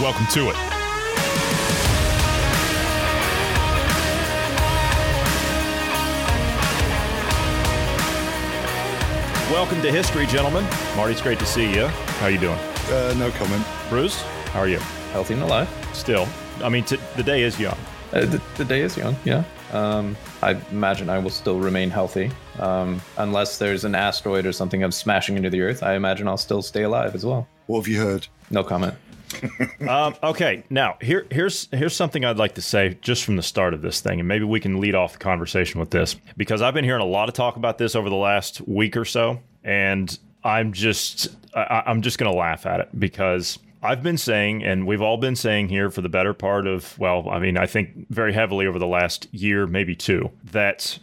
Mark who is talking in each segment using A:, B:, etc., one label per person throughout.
A: Welcome to it. Welcome to history, gentlemen. Marty, it's great to see you. How are you doing?
B: Uh, no comment.
A: Bruce, how are you?
C: Healthy and alive.
A: Still. I mean, t- the day is young.
C: Uh, the, the day is young, yeah. Um, I imagine I will still remain healthy. Um, unless there's an asteroid or something of smashing into the Earth, I imagine I'll still stay alive as well.
B: What have you heard?
C: No comment.
A: Um, okay, now here here's here's something I'd like to say just from the start of this thing, and maybe we can lead off the conversation with this because I've been hearing a lot of talk about this over the last week or so, and I'm just I, I'm just gonna laugh at it because I've been saying, and we've all been saying here for the better part of well, I mean, I think very heavily over the last year, maybe two, that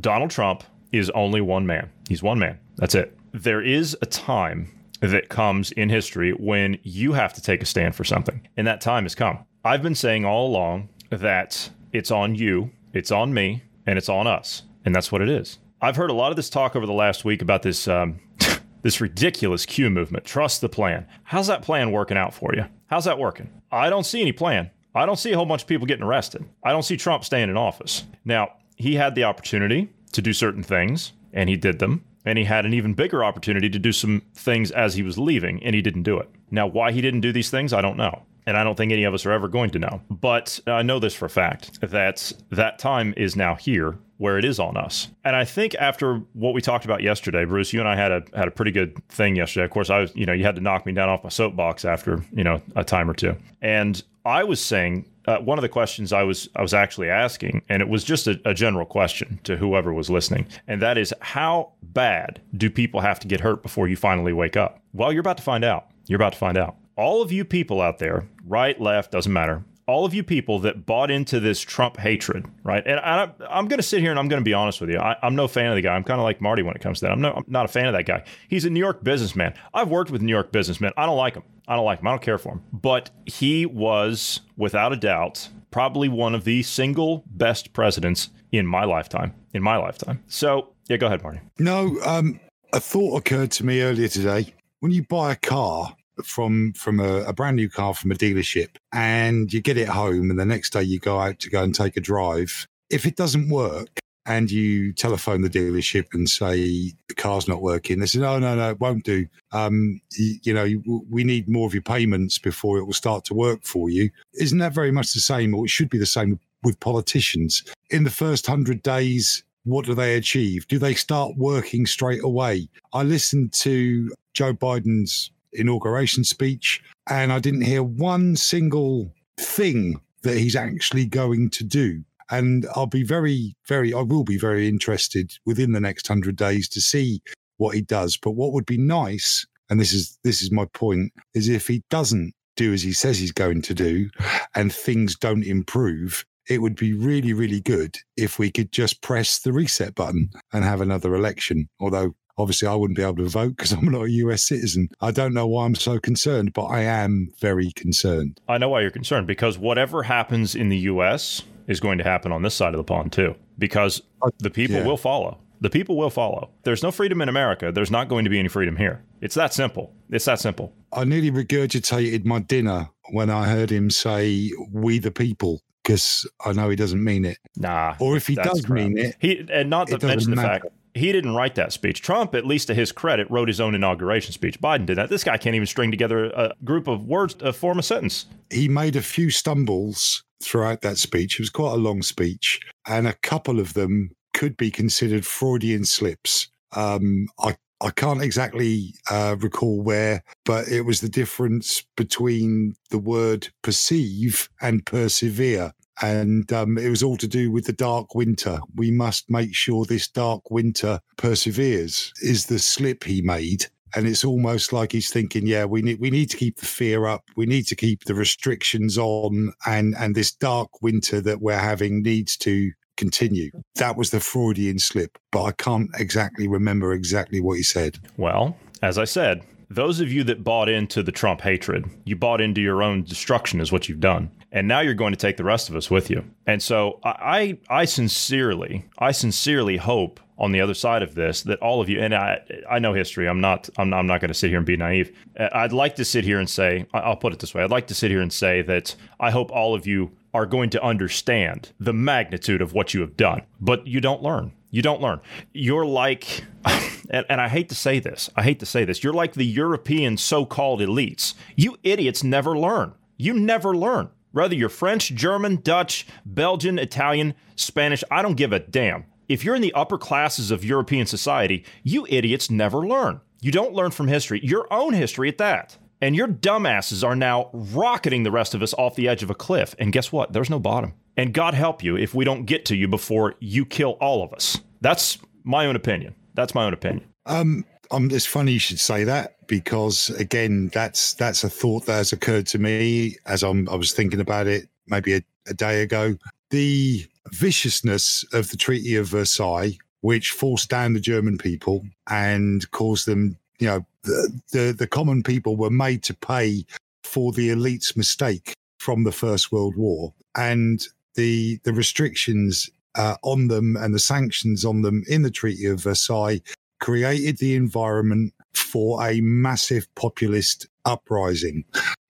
A: Donald Trump is only one man. He's one man. That's it. There is a time that comes in history when you have to take a stand for something, and that time has come. I've been saying all along that it's on you, it's on me, and it's on us, and that's what it is. I've heard a lot of this talk over the last week about this um, this ridiculous Q movement. Trust the plan. How's that plan working out for you? How's that working? I don't see any plan. I don't see a whole bunch of people getting arrested. I don't see Trump staying in office. Now, he had the opportunity to do certain things, and he did them. And he had an even bigger opportunity to do some things as he was leaving, and he didn't do it. Now, why he didn't do these things, I don't know. And I don't think any of us are ever going to know. But I know this for a fact that that time is now here where it is on us. And I think after what we talked about yesterday, Bruce, you and I had a had a pretty good thing yesterday. Of course, I was, you know, you had to knock me down off my soapbox after, you know, a time or two. And I was saying uh, one of the questions I was I was actually asking, and it was just a, a general question to whoever was listening, and that is how bad do people have to get hurt before you finally wake up? Well, you're about to find out. You're about to find out. All of you people out there, right, left, doesn't matter all of you people that bought into this Trump hatred, right? And I, am going to sit here and I'm going to be honest with you. I, am no fan of the guy. I'm kind of like Marty when it comes to that. I'm, no, I'm not a fan of that guy. He's a New York businessman. I've worked with New York businessmen. I don't like him. I don't like him. I don't care for him. But he was, without a doubt, probably one of the single best presidents in my lifetime. In my lifetime. So, yeah, go ahead, Marty.
B: No, um, a thought occurred to me earlier today. When you buy a car, from from a, a, brand new car from a dealership and you get it home and the next day you go out to go and take a drive if it doesn't work and you telephone the dealership and say the car's not working they say no no no it won't do um, you, you, know we need more of your payments before it will start to work for you isn't that very much the same or it should be the same with politicians in the first 100 days what do they achieve? Do they start working straight away? I listened to Joe Biden's inauguration speech, and I didn't hear one single thing that he's actually going to do. And I'll be very, very, I will be very interested within the next hundred days to see what he does. But what would be nice, and this is this is my point, is if he doesn't do as he says he's going to do, and things don't improve, it would be really, really good if we could just press the reset button and have another election. Although Obviously, I wouldn't be able to vote because I'm not a US citizen. I don't know why I'm so concerned, but I am very concerned.
A: I know why you're concerned because whatever happens in the US is going to happen on this side of the pond too, because uh, the people yeah. will follow. The people will follow. There's no freedom in America. There's not going to be any freedom here. It's that simple. It's that simple.
B: I nearly regurgitated my dinner when I heard him say, We the people because I know he doesn't mean it.
A: Nah.
B: Or if he does crap. mean it,
A: he and not to mention the matter. fact he didn't write that speech. Trump, at least to his credit, wrote his own inauguration speech. Biden did that. This guy can't even string together a group of words to form a sentence.
B: He made a few stumbles throughout that speech. It was quite a long speech, and a couple of them could be considered Freudian slips. Um, I I can't exactly uh, recall where, but it was the difference between the word perceive and persevere and um, it was all to do with the dark winter. We must make sure this dark winter perseveres, is the slip he made. and it's almost like he's thinking, yeah, we need we need to keep the fear up, we need to keep the restrictions on, and and this dark winter that we're having needs to continue. That was the Freudian slip, but I can't exactly remember exactly what he said.
A: Well, as I said, those of you that bought into the Trump hatred, you bought into your own destruction, is what you've done. And now you're going to take the rest of us with you. And so I, I sincerely, I sincerely hope on the other side of this that all of you and I I know history. I'm not I'm not, I'm not going to sit here and be naive. Uh, I'd like to sit here and say I'll put it this way. I'd like to sit here and say that I hope all of you are going to understand the magnitude of what you have done. But you don't learn you don't learn you're like and, and I hate to say this I hate to say this you're like the European so-called elites you idiots never learn you never learn whether you're French, German, Dutch, Belgian, Italian, Spanish, I don't give a damn if you're in the upper classes of European society, you idiots never learn. You don't learn from history, your own history at that. And your dumbasses are now rocketing the rest of us off the edge of a cliff. And guess what? There's no bottom. And God help you if we don't get to you before you kill all of us. That's my own opinion. That's my own opinion.
B: Um, um, it's funny you should say that because again, that's that's a thought that has occurred to me as I'm, I was thinking about it maybe a, a day ago. The viciousness of the Treaty of Versailles, which forced down the German people and caused them, you know, the, the, the common people were made to pay for the elite's mistake from the First World War. And the, the restrictions uh, on them and the sanctions on them in the Treaty of Versailles created the environment for a massive populist uprising.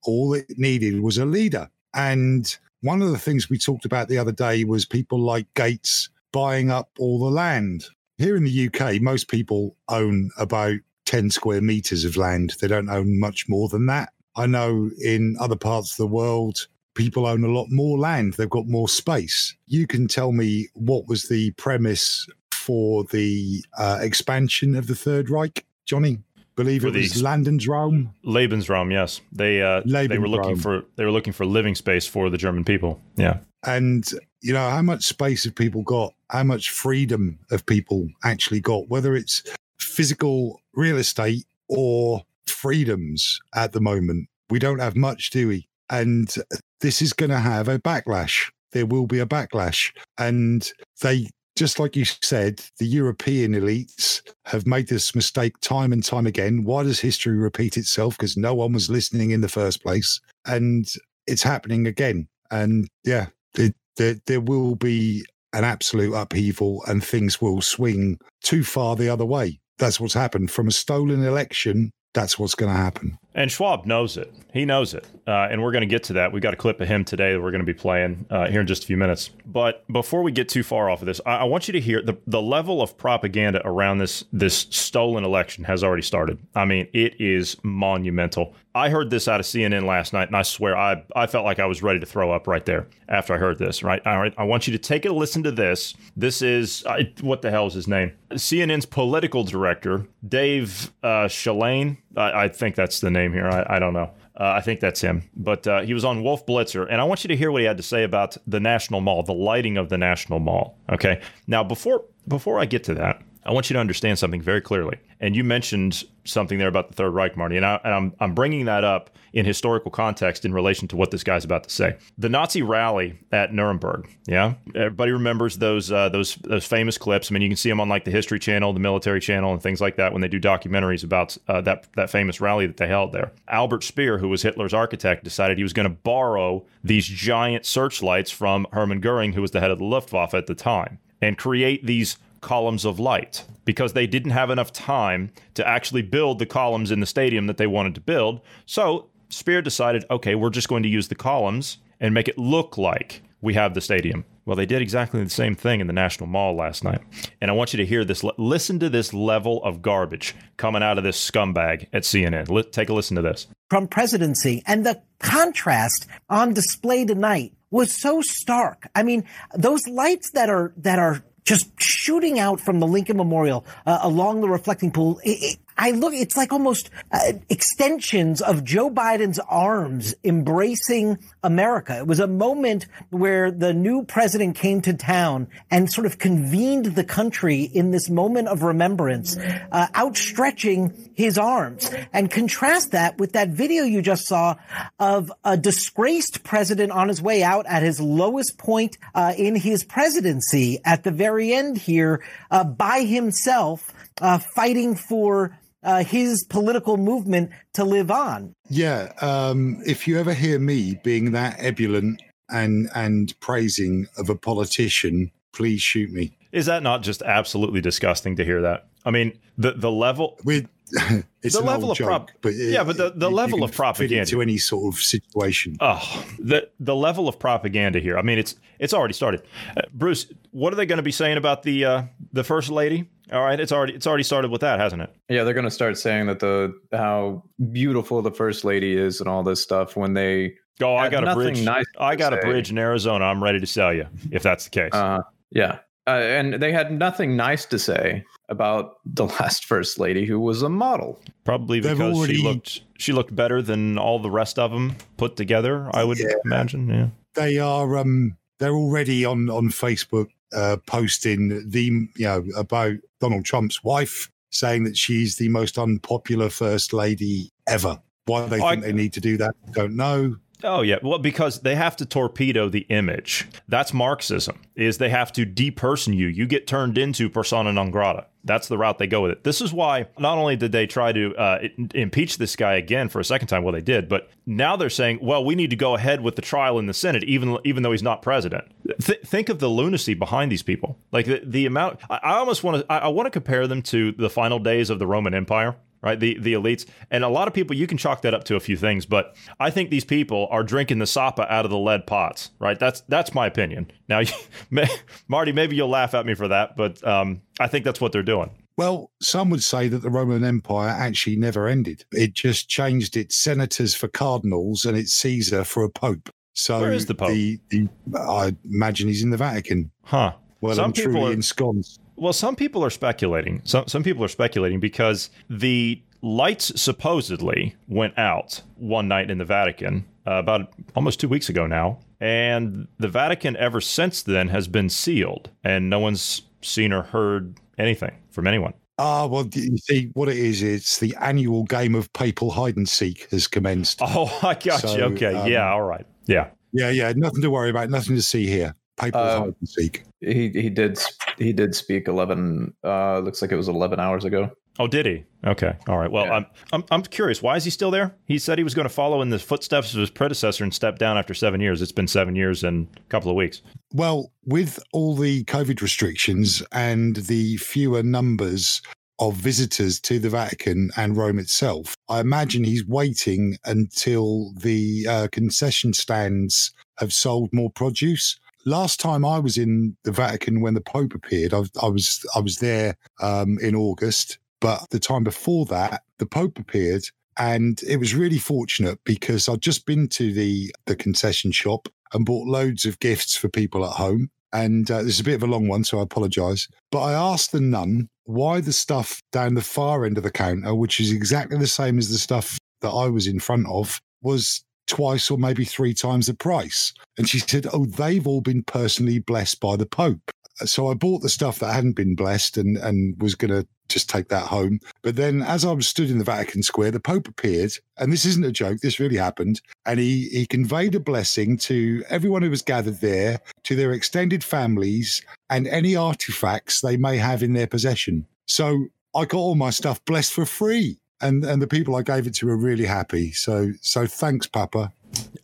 B: All it needed was a leader. And one of the things we talked about the other day was people like Gates buying up all the land. Here in the UK, most people own about 10 square meters of land. They don't own much more than that. I know in other parts of the world, people own a lot more land. They've got more space. You can tell me what was the premise for the uh, expansion of the Third Reich, Johnny? believe it was Landensraum.
A: Lebensraum, yes. They uh, they were looking for they were looking for living space for the German people. Yeah.
B: And you know how much space have people got? How much freedom have people actually got? Whether it's physical real estate or freedoms at the moment, we don't have much, do we? And this is going to have a backlash. There will be a backlash, and they just like you said, the European elites have made this mistake time and time again. Why does history repeat itself? Because no one was listening in the first place. And it's happening again. And yeah, it, there, there will be an absolute upheaval and things will swing too far the other way. That's what's happened from a stolen election that's what's going to happen.
A: And Schwab knows it. He knows it. Uh, and we're going to get to that. We've got a clip of him today that we're going to be playing uh, here in just a few minutes. But before we get too far off of this, I, I, want you to hear the, the level of propaganda around this this stolen election has already started. I mean, it is monumental. I heard this out of CNN last night, and I swear I, I felt like I was ready to throw up right there after I heard this. Right, all right. I want you to take a listen to this. This is I, what the hell is his name? CNN's political director, Dave uh, Chalian. I, I, think that's the name here. I, I don't know. Uh, I think that's him. But uh, he was on Wolf Blitzer, and I want you to hear what he had to say about the National Mall, the lighting of the National Mall. Okay. Now, before before I get to that, I want you to understand something very clearly. And you mentioned something there about the Third Reich, Marty, and, I, and I'm, I'm bringing that up in historical context in relation to what this guy's about to say. The Nazi rally at Nuremberg, yeah, everybody remembers those uh, those those famous clips. I mean, you can see them on like the History Channel, the Military Channel, and things like that when they do documentaries about uh, that that famous rally that they held there. Albert Speer, who was Hitler's architect, decided he was going to borrow these giant searchlights from Hermann Goering, who was the head of the Luftwaffe at the time, and create these columns of light because they didn't have enough time to actually build the columns in the stadium that they wanted to build. So Speer decided, okay, we're just going to use the columns and make it look like we have the stadium. Well, they did exactly the same thing in the National Mall last night. And I want you to hear this. Listen to this level of garbage coming out of this scumbag at CNN. Take a listen to this.
D: Trump presidency and the contrast on display tonight was so stark. I mean, those lights that are that are just shooting out from the Lincoln Memorial uh, along the reflecting pool. It, it, I look, it's like almost uh, extensions of Joe Biden's arms embracing America. It was a moment where the new president came to town and sort of convened the country in this moment of remembrance, uh, outstretching his arms. And contrast that with that video you just saw of a disgraced president on his way out at his lowest point uh, in his presidency at the very end here uh, by himself, uh, fighting for uh, his political movement to live on.
B: Yeah, um, if you ever hear me being that ebullient and and praising of a politician, please shoot me.
A: Is that not just absolutely disgusting to hear that? I mean, the the level
B: With it's
A: the
B: an
A: level
B: old
A: of
B: joke,
A: prop-
B: but it-
A: yeah, but the- the
B: you
A: level of propaganda-
B: to any sort of situation.
A: Oh, the the level of propaganda here. I mean, it's it's already started. Uh, Bruce, what are they going to be saying about the uh, the first lady? All right, it's already it's already started with that, hasn't it?
C: Yeah, they're going to start saying that the how beautiful the first lady is and all this stuff when they.
A: Oh, I got a bridge.
C: nice
A: I
C: to
A: got a bridge in Arizona. I'm ready to sell you if that's the case.
C: Uh, yeah, uh, and they had nothing nice to say about the last first lady who was a model.
A: Probably
B: they've
A: because
B: already-
A: she looked she looked better than all the rest of them put together. I would
B: Yeah.
A: imagine. Yeah.
B: They are um they're already on on Facebook uh, posting the you know about Donald Trump's wife, saying that she's the most unpopular first lady ever. Why they
A: I-
B: think they need to do that, I don't know.
A: Oh yeah, well because they have to torpedo the image. That's Marxism. Is they have to deperson you. You get turned into persona non grata. That's the route they go with it. This is why not only did they try to uh, impeach this guy again for a second time, well they did, but now they're saying, well, we need to go ahead with the trial in the Senate, even even though he's not president. Th- think of the lunacy behind these people. Like the, the amount. I, I almost want to. I, I want to compare them to the final days of the Roman Empire right? The the elites, and a lot of people you can chalk that up to a few things, but I think these people are drinking the sapa out of the lead pots, right? That's that's my opinion. Now, Marty, maybe you'll laugh at me for that, but um, I think that's what they're doing.
B: Well, some would say that the Roman Empire actually never ended. It just changed its senators for cardinals and its Caesar for a pope. So
A: Where is the Pope?
B: The, the, I imagine he's in the Vatican.
A: Huh?
B: Well
A: Some
B: and
A: people
B: truly
A: are-
B: ensconced.
A: Well, some people are speculating. Some some people are speculating because the lights supposedly went out one night in the Vatican uh, about almost two weeks ago now, and the Vatican ever since then has been sealed, and no one's seen or heard anything from anyone.
B: Ah, well, you see, what it is, it's the annual game of papal hide and seek has commenced.
A: Oh, I got
B: So,
A: you. Okay,
B: um,
A: yeah, all right, yeah.
B: Yeah, yeah, nothing to worry about, nothing to see here. Papal
C: Um,
B: hide and seek.
C: He he did he did speak eleven. Uh, looks like it was eleven hours ago.
A: Oh, did he? Okay, all right. Well,
C: Yeah.
A: I'm, I'm I'm curious. Why is he still there? He said he was going to follow in the footsteps of his predecessor and step down after seven years. It's been seven years and a couple of weeks.
B: Well, with all the COVID restrictions and the fewer numbers of visitors to the Vatican and Rome itself, I imagine he's waiting until the uh, concession stands have sold more produce. Last time I was in the Vatican when the Pope appeared, I, I was I was there um, in August. But the time before that, the Pope appeared, and it was really fortunate because I'd just been to the the concession shop and bought loads of gifts for people at home. And uh, this is a bit of a long one, so I apologise. But I asked the nun why the stuff down the far end of the counter, which is exactly the same as the stuff that I was in front of, was twice or maybe three times the price. And she said, Oh, they've all been personally blessed by the Pope. So I bought the stuff that hadn't been blessed and, and was going to just take that home. But then as I was stood in the Vatican Square, the Pope appeared. And this isn't a joke, this really happened. And he, he conveyed a blessing to everyone who was gathered there, to their extended families, and any artifacts they may have in their possession. So I got all my stuff blessed for free. And, and the people I gave it to were really happy. So so thanks, Papa.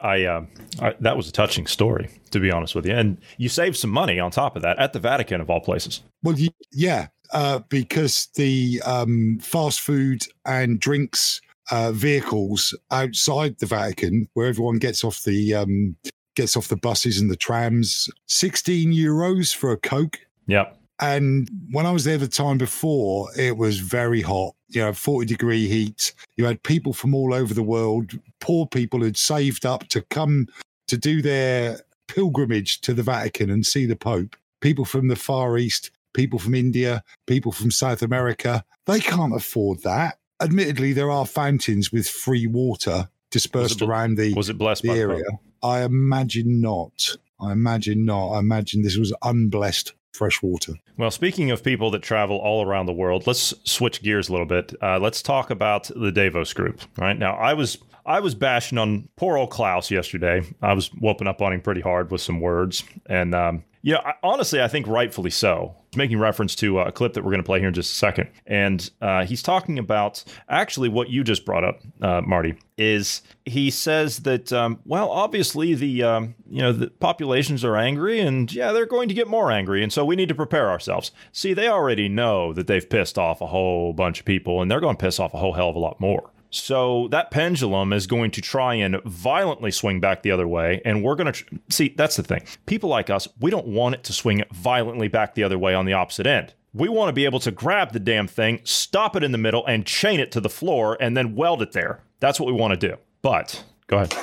A: I, uh, I that was a touching story, to be honest with you. And you saved some money on top of that at the Vatican, of all places.
B: Well, yeah, uh, because the um, fast food and drinks uh, vehicles outside the Vatican, where everyone gets off the um, gets off the buses and the trams, sixteen euros for a coke.
A: Yep.
B: And when I was there the time before, it was very hot, you know, 40 degree heat. You had people from all over the world, poor people who'd saved up to come to do their pilgrimage to the Vatican and see the Pope, people from the Far East, people from India, people from South America. They can't afford that. admittedly, there are fountains with free water dispersed
A: bl-
B: around the,
A: Was it blessed
B: the
A: by
B: area. I imagine not. I imagine not. I imagine this was unblessed fresh water.
A: Well, speaking of people that travel all around the world, let's switch gears a little bit. Uh, let's talk about the Davos group. Right now, I was I was bashing on poor old Klaus yesterday. I was whooping up on him pretty hard with some words, and um, yeah, I, honestly, I think rightfully so. Making reference to uh, a clip that we're going to play here in just a second, and uh, he's talking about actually what you just brought up, uh, Marty. Is he says that um, well, obviously the um, you know the populations are angry, and yeah, they're going to get more angry, and so we need to prepare ourselves. See, they already know that they've pissed off a whole bunch of people, and they're going to piss off a whole hell of a lot more. So that pendulum is going to try and violently swing back the other way. And we're going to tr- see that's the thing. People like us, we don't want it to swing violently back the other way on the opposite end. We want to be able to grab the damn thing, stop it in the middle, and chain it to the floor and then weld it there. That's what we want to do. But go ahead.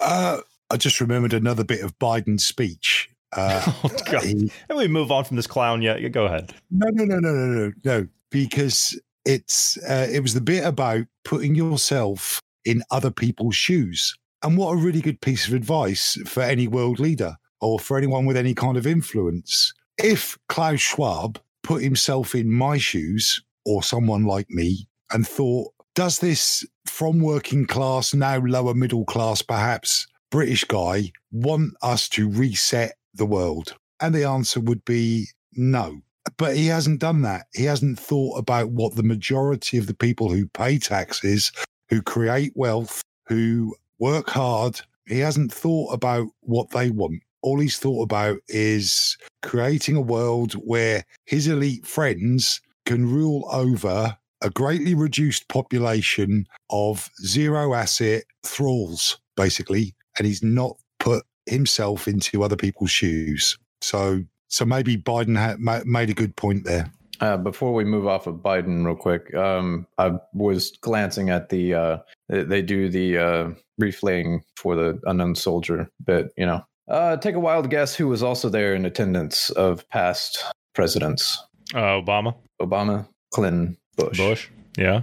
B: Uh, I just remembered another bit of Biden's speech. Uh,
A: Oh, God.
B: he-
A: And we move on from this clown yet. Yeah, go ahead.
B: no, no, no, no, no, no, no, because it's uh, it was the bit about putting yourself in other people's shoes. And what a really good piece of advice for any world leader or for anyone with any kind of influence. If Klaus Schwab put himself in my shoes or someone like me and thought, does this from working class, now lower middle class, perhaps British guy want us to reset the world? And the answer would be no. But he hasn't done that. He hasn't thought about what the majority of the people who pay taxes, who create wealth, who work hard, he hasn't thought about what they want. All he's thought about is creating a world where his elite friends can rule over a greatly reduced population of zero asset thralls, basically. And he's not put himself into other people's shoes. So, so maybe Biden had ma- made a good point there.
C: Uh, before we move off of Biden, real quick, um, I was glancing at the uh, they, they do the uh, reflaying for the unknown soldier bit. You know, uh, take a wild guess who was also there in attendance of past presidents:
A: Uh, Obama,
C: Obama, Clinton, Bush.
A: Bush. Yeah.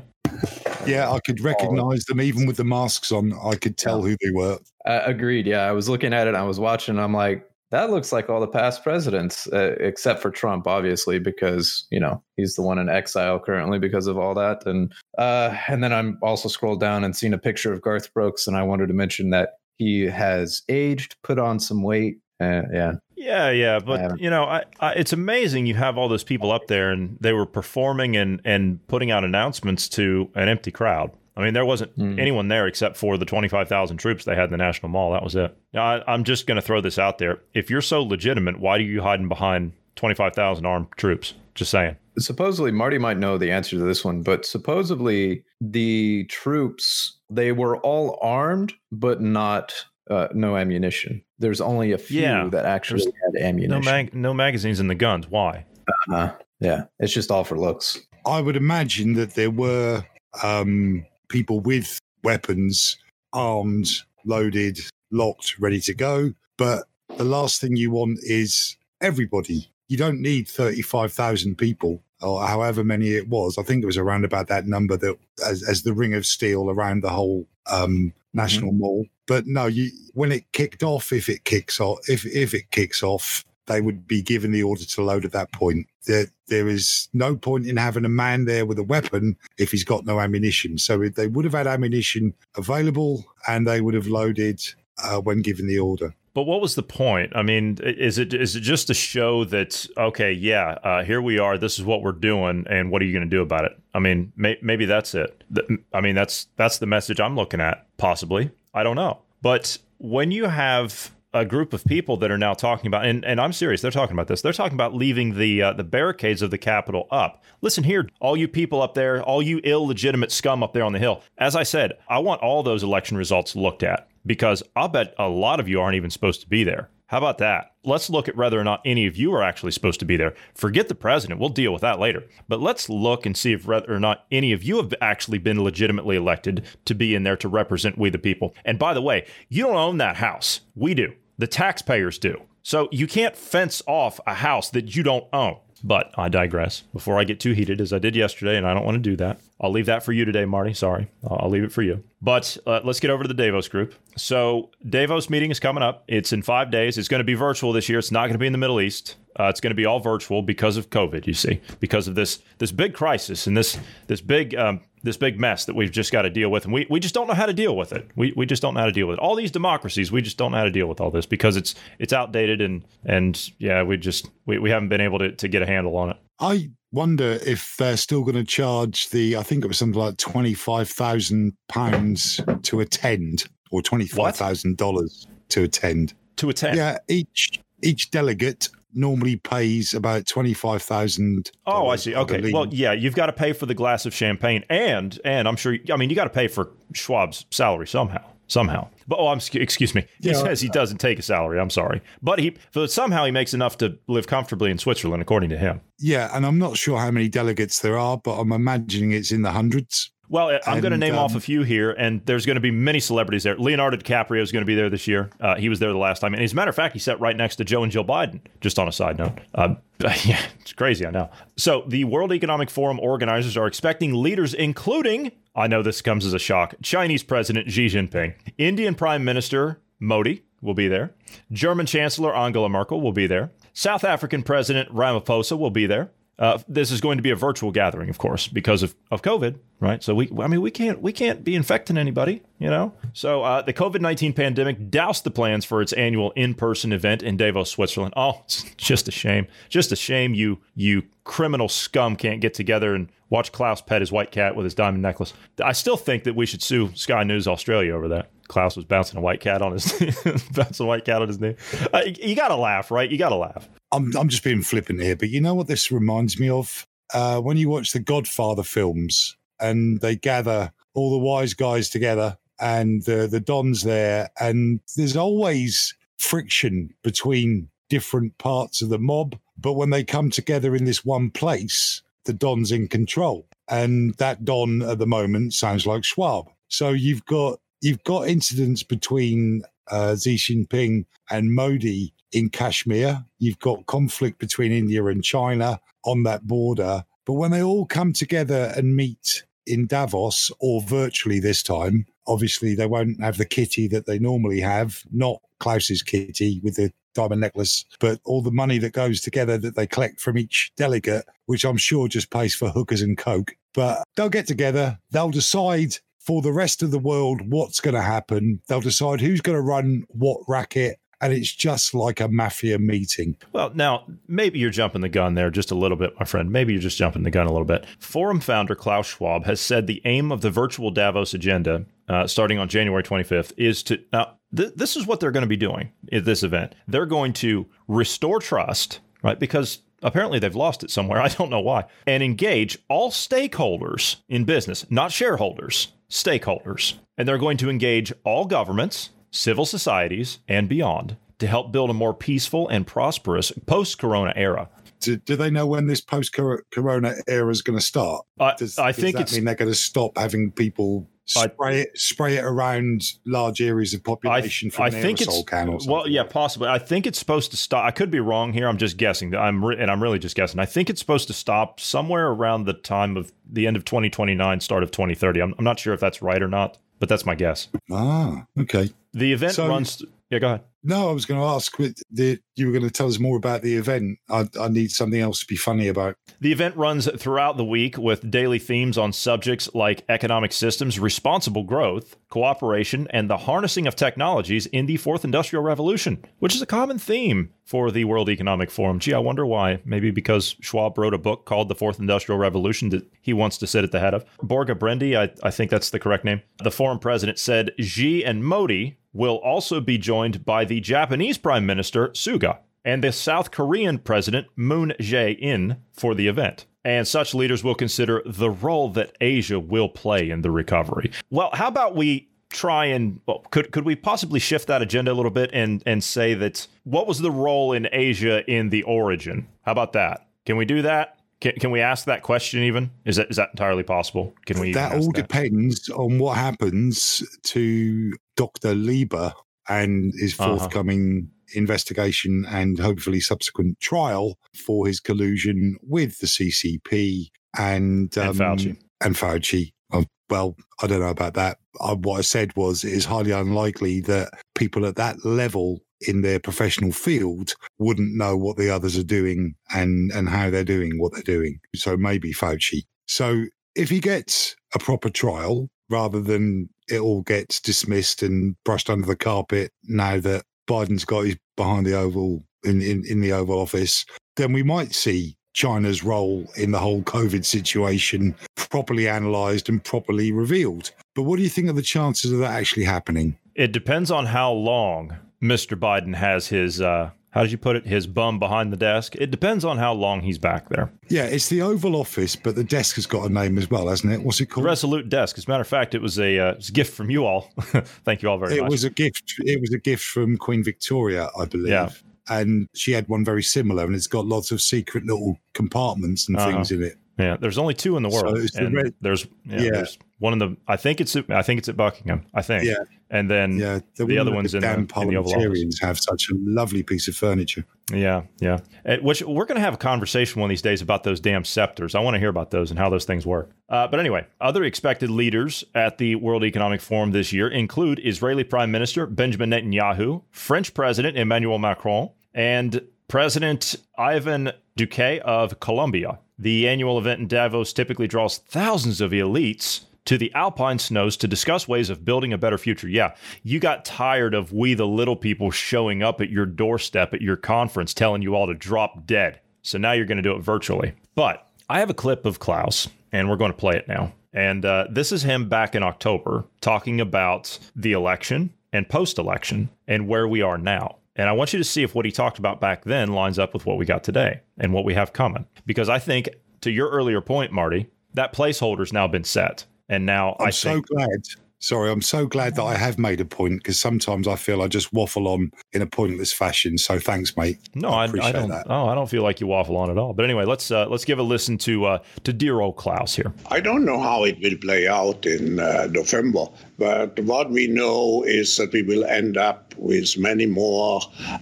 B: Yeah, I could recognize them even with the masks on. I could tell who they were.
C: Uh, agreed. Yeah, I was looking at it. I was watching. I'm like, that looks like all the past presidents, uh, except for Trump, obviously, because you know he's the one in exile currently because of all that. And uh, and then I'm also scrolled down and seen a picture of Garth Brooks, and I wanted to mention that he has aged, put on some weight. Uh, yeah,
A: Yeah, yeah, but you know, I, I, it's amazing you have all those people up there and they were performing and and putting out announcements to an empty crowd. I mean, there wasn't
C: Hmm.
A: anyone there except for the twenty five thousand troops they had in the National Mall. That was it. Now, I, I'm just going to throw this out there: if you're so legitimate, why do you hiding behind twenty five thousand armed troops? Just saying.
C: supposedly Marty might know the answer to this one, but supposedly the troops they were all armed, but not uh, no ammunition. There's only a few
A: Yeah,
C: that actually had
A: No
C: ammunition.
A: mag, no magazines in the guns. Why?
C: Uh, yeah, it's just all for looks.
B: I would imagine that there were um, people with weapons, armed, loaded, locked, ready to go. But the last thing you want is everybody. You don't need 35,000 people or however many it was. I think it was around about that number that as, as the ring of steel around the whole um, national mall. But no, you when it kicked off, if it kicks off, if if it kicks off, they would be given the order to load at that point. There, there is no point in having a man there with a weapon if he's got no ammunition. So they would have had ammunition available and they would have loaded uh, when given the order.
A: But what was the point? I mean, is it is it just to show that okay, yeah, uh, here we are. This is what we're doing, and what are you going to do about it? I mean, may, maybe that's it. I mean, that's that's the message I'm looking at. Possibly, I don't know. But when you have a group of people that are now talking about, and, and I'm serious, they're talking about this. They're talking about leaving the uh, the barricades of the Capitol up. Listen here, all you people up there, all you illegitimate scum up there on the hill. As I said, I want all those election results looked at because I'll bet a lot of you aren't even supposed to be there. How about that? Let's look at whether or not any of you are actually supposed to be there. Forget the president. We'll deal with that later. But let's look and see if whether or not any of you have actually been legitimately elected to be in there to represent we the people. And by the way, you don't own that house. We do. The taxpayers do. So you can't fence off a house that you don't own. But I digress. Before I get too heated, as I did yesterday, and I don't want to do that, I'll leave that for you today, Marty. Sorry, I'll, leave it for you. But uh, let's get over to the Davos group. So Davos meeting is coming up. It's in five days. It's going to be virtual this year. It's not going to be in the Middle East. Uh, it's going to be all virtual because of COVID. You see, because of this this big crisis and this this big um, this big mess that we've just got to deal with, and we, we just don't know how to deal with it. We, we just don't know how to deal with it. All these democracies, we just don't know how to deal with all this because it's it's outdated and and yeah, we just we, we haven't been able to, to get a handle on it.
B: I wonder if they're still going to charge the. I think it was something like twenty five thousand pounds to attend, or twenty five thousand dollars to attend.
A: To attend,
B: yeah. Each each delegate normally pays about twenty five thousand.
A: Oh, I see. Okay. Well, yeah, you've got to pay for the glass of champagne, and and I'm sure. I mean, you got to pay for Schwab's salary somehow. Somehow, but oh, I'm excuse me. He yeah, says he doesn't take a salary. I'm sorry, but he but somehow he makes enough to live comfortably in Switzerland, according to him.
B: Yeah, and I'm not sure how many delegates there are, but I'm imagining it's in the hundreds.
A: Well, I'm going to name um, off a few here, and there's going to be many celebrities there. Leonardo DiCaprio is going to be there this year. Uh, he was there the last time, and as a matter of fact, he sat right next to Joe and Jill Biden. Just on a side note, uh, yeah, it's crazy, I know. So the World Economic Forum organizers are expecting leaders, including I know this comes as a shock, Chinese President Xi Jinping, Indian Prime Minister Modi will be there, German Chancellor Angela Merkel will be there, South African President Ramaphosa will be there. Uh, this is going to be a virtual gathering, of course, because of, of COVID, right? So we, I mean, we can't we can't be infecting anybody, you know. So uh, the COVID nineteen pandemic doused the plans for its annual in person event in Davos, Switzerland. Oh, it's just a shame, just a shame you you criminal scum can't get together and watch Klaus pet his white cat with his diamond necklace. I still think that we should sue Sky News Australia over that. Klaus was bouncing a white cat on his bouncing a white cat on his knee. Uh, you got to laugh, right? You got to laugh.
B: I'm I'm just being flippant here, but you know what this reminds me of? Uh, when you watch the Godfather films and they gather all the wise guys together and the the dons there, and there's always friction between different parts of the mob, but when they come together in this one place, the don's in control, and that don at the moment sounds like Schwab. So you've got you've got incidents between uh, Xi Jinping and Modi in Kashmir. You've got conflict between India and China on that border. But when they all come together and meet in Davos or virtually this time, obviously they won't have the kitty that they normally have, not Klaus's kitty with the diamond necklace, but all the money that goes together that they collect from each delegate, which I'm sure just pays for hookers and coke. But they'll get together, they'll decide for the rest of the world what's going to happen. They'll decide who's going to run what racket and it's just like a mafia meeting.
A: Well, now maybe you're jumping the gun there just a little bit, my friend. Maybe you're just jumping the gun a little bit. Forum founder Klaus Schwab has said the aim of the virtual Davos agenda, uh, starting on January 25th, is to now. Th- this is what they're going to be doing at this event. They're going to restore trust, right? Because apparently they've lost it somewhere. I don't know why. And engage all stakeholders in business, not shareholders, stakeholders. And they're going to engage all governments, civil societies, and beyond to help build a more peaceful and prosperous post corona era.
B: Do, do, they know when this post corona era is going to start?
A: Does, I think
B: does that mean they're going to stop having people spray I, it spray it around large areas of population I, from I think aerosol it's, can or something.
A: Well, yeah, possibly. I think it's supposed to stop. I could be wrong here. I'm just guessing. I'm re- and I'm really just guessing. I think it's supposed to stop somewhere around the time of the end of 2029, start of 2030. I'm, I'm not sure if that's right or not, but that's my guess.
B: Ah, okay.
A: The event so, runs. Yeah, go ahead.
B: No, I was going to ask. The, you were going to tell us more about the event. I, I, need something else to be funny about.
A: The event runs throughout the week with daily themes on subjects like economic systems, responsible growth, cooperation, and the harnessing of technologies in the fourth industrial revolution, which is a common theme for the World Economic Forum. Gee, I wonder why. Maybe because Schwab wrote a book called The Fourth Industrial Revolution that he wants to sit at the head of. Borge Brende, I, I think that's the correct name. The forum president said Xi and Modi will also be joined by the Japanese Prime Minister Suga and the South Korean President Moon Jae-in for the event. And such leaders will consider the role that Asia will play in the recovery. Well, how about we try and well, could could we possibly shift that agenda a little bit and and say that what was the role in Asia in the origin? How about that? Can we do that? Can, can we ask that question even? Is that is that entirely possible? Can we?
B: That all that? depends on what happens to Dr. Lieber and his uh-huh. forthcoming investigation and hopefully subsequent trial for his collusion with the CCP and,
A: um, and Fauci.
B: And Fauci. Uh, well, I don't know about that. Uh, what I said was it is highly unlikely that people at that level in their professional field wouldn't know what the others are doing and, and how they're doing what they're doing. So maybe Fauci. So if he gets a proper trial rather than it all gets dismissed and brushed under the carpet now that Biden's got his behind the Oval in, in, in the Oval Office, then we might see China's role in the whole COVID situation properly analysed and properly revealed. But what do you think of the chances of that actually happening?
A: It depends on how long Mr. Biden has his uh, how did you put it? His bum behind the desk. It depends on how long he's back there.
B: Yeah, it's the Oval Office, but the desk has got a name as well, hasn't it? What's it called?
A: Resolute Desk. As a matter of fact, it was a, uh, it was a gift from you all. Thank you all very
B: it
A: much.
B: It was a gift. It was a gift from Queen Victoria, I believe.
A: Yeah.
B: And she had one very similar, and it's got lots of secret little compartments and uh-huh. things in it.
A: Yeah, there's only two in the world. So the red, there's yeah, yeah, there's one of the. I think it's I think it's at Buckingham. I think.
B: Yeah.
A: And then yeah, the, the other one's in the, in the Oval Office.
B: have such a lovely piece of furniture.
A: Yeah, yeah. Which we're going to have a conversation one of these days about those damn scepters. I want to hear about those and how those things work. Uh, but anyway, other expected leaders at the World Economic Forum this year include Israeli Prime Minister Benjamin Netanyahu, French President Emmanuel Macron, and President Ivan Duque of Colombia. The annual event in Davos typically draws thousands of elites to the alpine snows to discuss ways of building a better future. Yeah, you got tired of we the little people showing up at your doorstep at your conference telling you all to drop dead. So now you're going to do it virtually. But I have a clip of Klaus, and we're going to play it now. And uh, this is him back in October talking about the election and post election and where we are now. And I want you to see if what he talked about back then lines up with what we got today and what we have coming. Because I think, to your earlier point, Marty, that placeholder's now been set. And now
B: I'm
A: I
B: so glad Sorry, I'm so glad that I have made a point because sometimes I feel I just waffle on in a pointless fashion. So thanks, mate.
A: No, I, I, I don't. That. Oh, I don't feel like you waffle on at all. But anyway, let's uh, let's give a listen to uh, to dear old Klaus here.
E: I don't know how it will play out in uh, November, but what we know is that we will end up with many more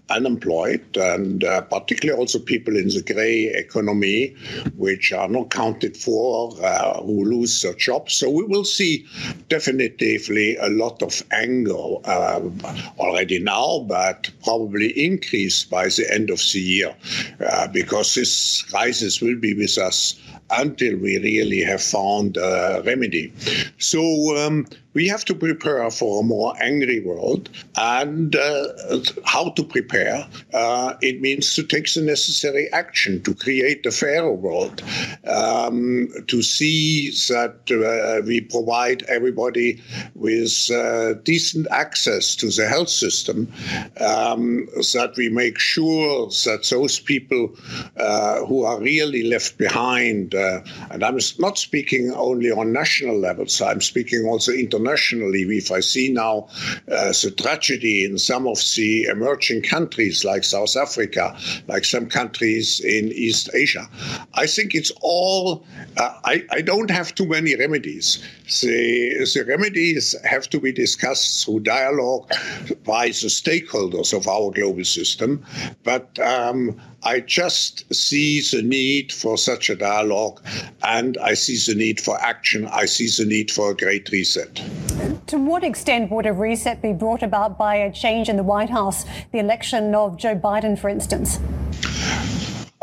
E: unemployed, and uh, particularly also people in the grey economy, which are not counted for, uh, who lose their jobs. So we will see definitely a lot of anger um, already now, but probably increased by the end of the year uh, because this crisis will be with us until we really have found a remedy. So um, we have to prepare for a more angry world. And uh, how to prepare? Uh, it means to take the necessary action to create a fairer world, um, to see that uh, we provide everybody with uh, decent access to the health system, um, that we make sure that those people uh, who are really left behind, uh, and I'm not speaking only on national levels, I'm speaking also internationally internationally. If I see now uh, the tragedy in some of the emerging countries like South Africa, like some countries in East Asia, I think it's all, uh, I, I don't have too many remedies. The, the remedies have to be discussed through dialogue by the stakeholders of our global system. But um, I just see the need for such a dialogue and I see the need for action. I see the need for a great reset.
F: To what extent would a reset be brought about by a change in the White House, the election of Joe Biden, for instance?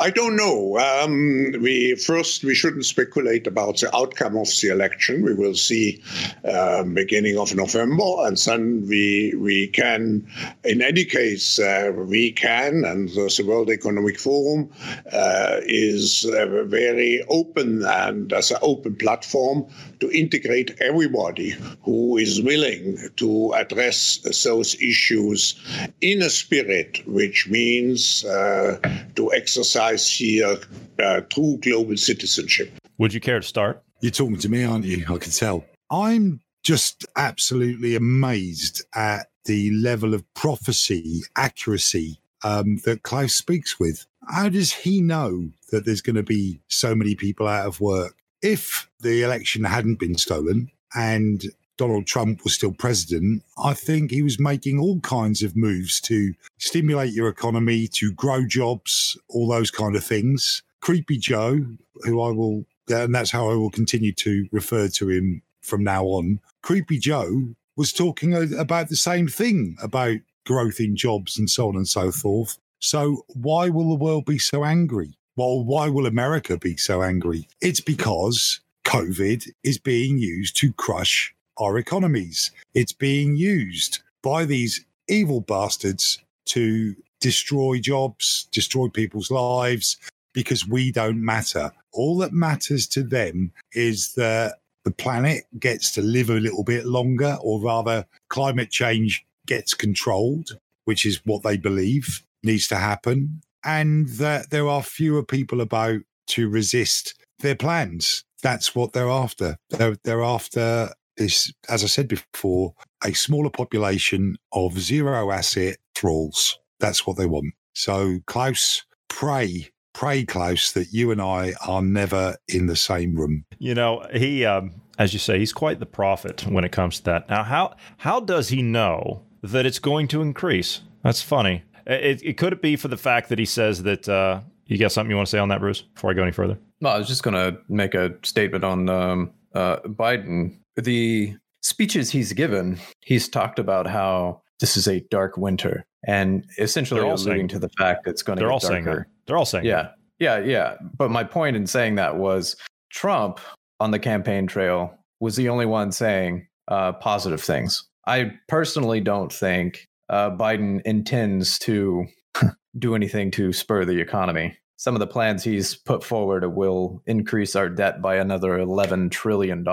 E: I don't know. Um, we first we shouldn't speculate about the outcome of the election. We will see uh, beginning of November, and then we we can, in any case, uh, we can, and the World Economic Forum uh, is uh, very open and as an open platform to integrate everybody who is willing to address those issues in a spirit which means uh, to exercise here uh, true global citizenship.
A: Would you care to start?
B: You're talking to me, aren't you? I can tell. I'm just absolutely amazed at the level of prophecy, accuracy um, that Klaus speaks with. How does he know that there's going to be so many people out of work? If the election hadn't been stolen and Donald Trump was still president, I think he was making all kinds of moves to stimulate your economy, to grow jobs, all those kind of things. Creepy Joe, who I will, and that's how I will continue to refer to him from now on. Creepy Joe was talking about the same thing about growth in jobs and so on and so forth. So why will the world be so angry? Well, why will America be so angry? It's because COVID is being used to crush our economies. It's being used by these evil bastards to destroy jobs, destroy people's lives, because we don't matter. All that matters to them is that the planet gets to live a little bit longer, or rather, climate change gets controlled, which is what they believe needs to happen, and that there are fewer people about to resist their plans. That's what they're after. They're, they're after this, as I said before, a smaller population of zero asset thralls. That's what they want. So, Klaus, pray, pray, Klaus, that you and I are never in the same room.
A: You know, he, um, as you say, he's quite the prophet when it comes to that. Now, how how does he know that it's going to increase? That's funny. It, it could it be for the fact that he says that. Uh, you got something you want to say on that, Bruce? Before I go any further.
C: No, I was just going to make a statement on um, uh, Biden. The speeches he's given, he's talked about how this is a dark winter, and essentially alluding saying, to the fact that it's going to. Be.
A: They're
C: all
A: darker. saying that. They're all saying.
C: Yeah, that. yeah, yeah. But my point in saying that was Trump on the campaign trail was the only one saying uh, positive things. I personally don't think uh, Biden intends to do anything to spur the economy. Some of the plans he's put forward will increase our debt by another $11 trillion.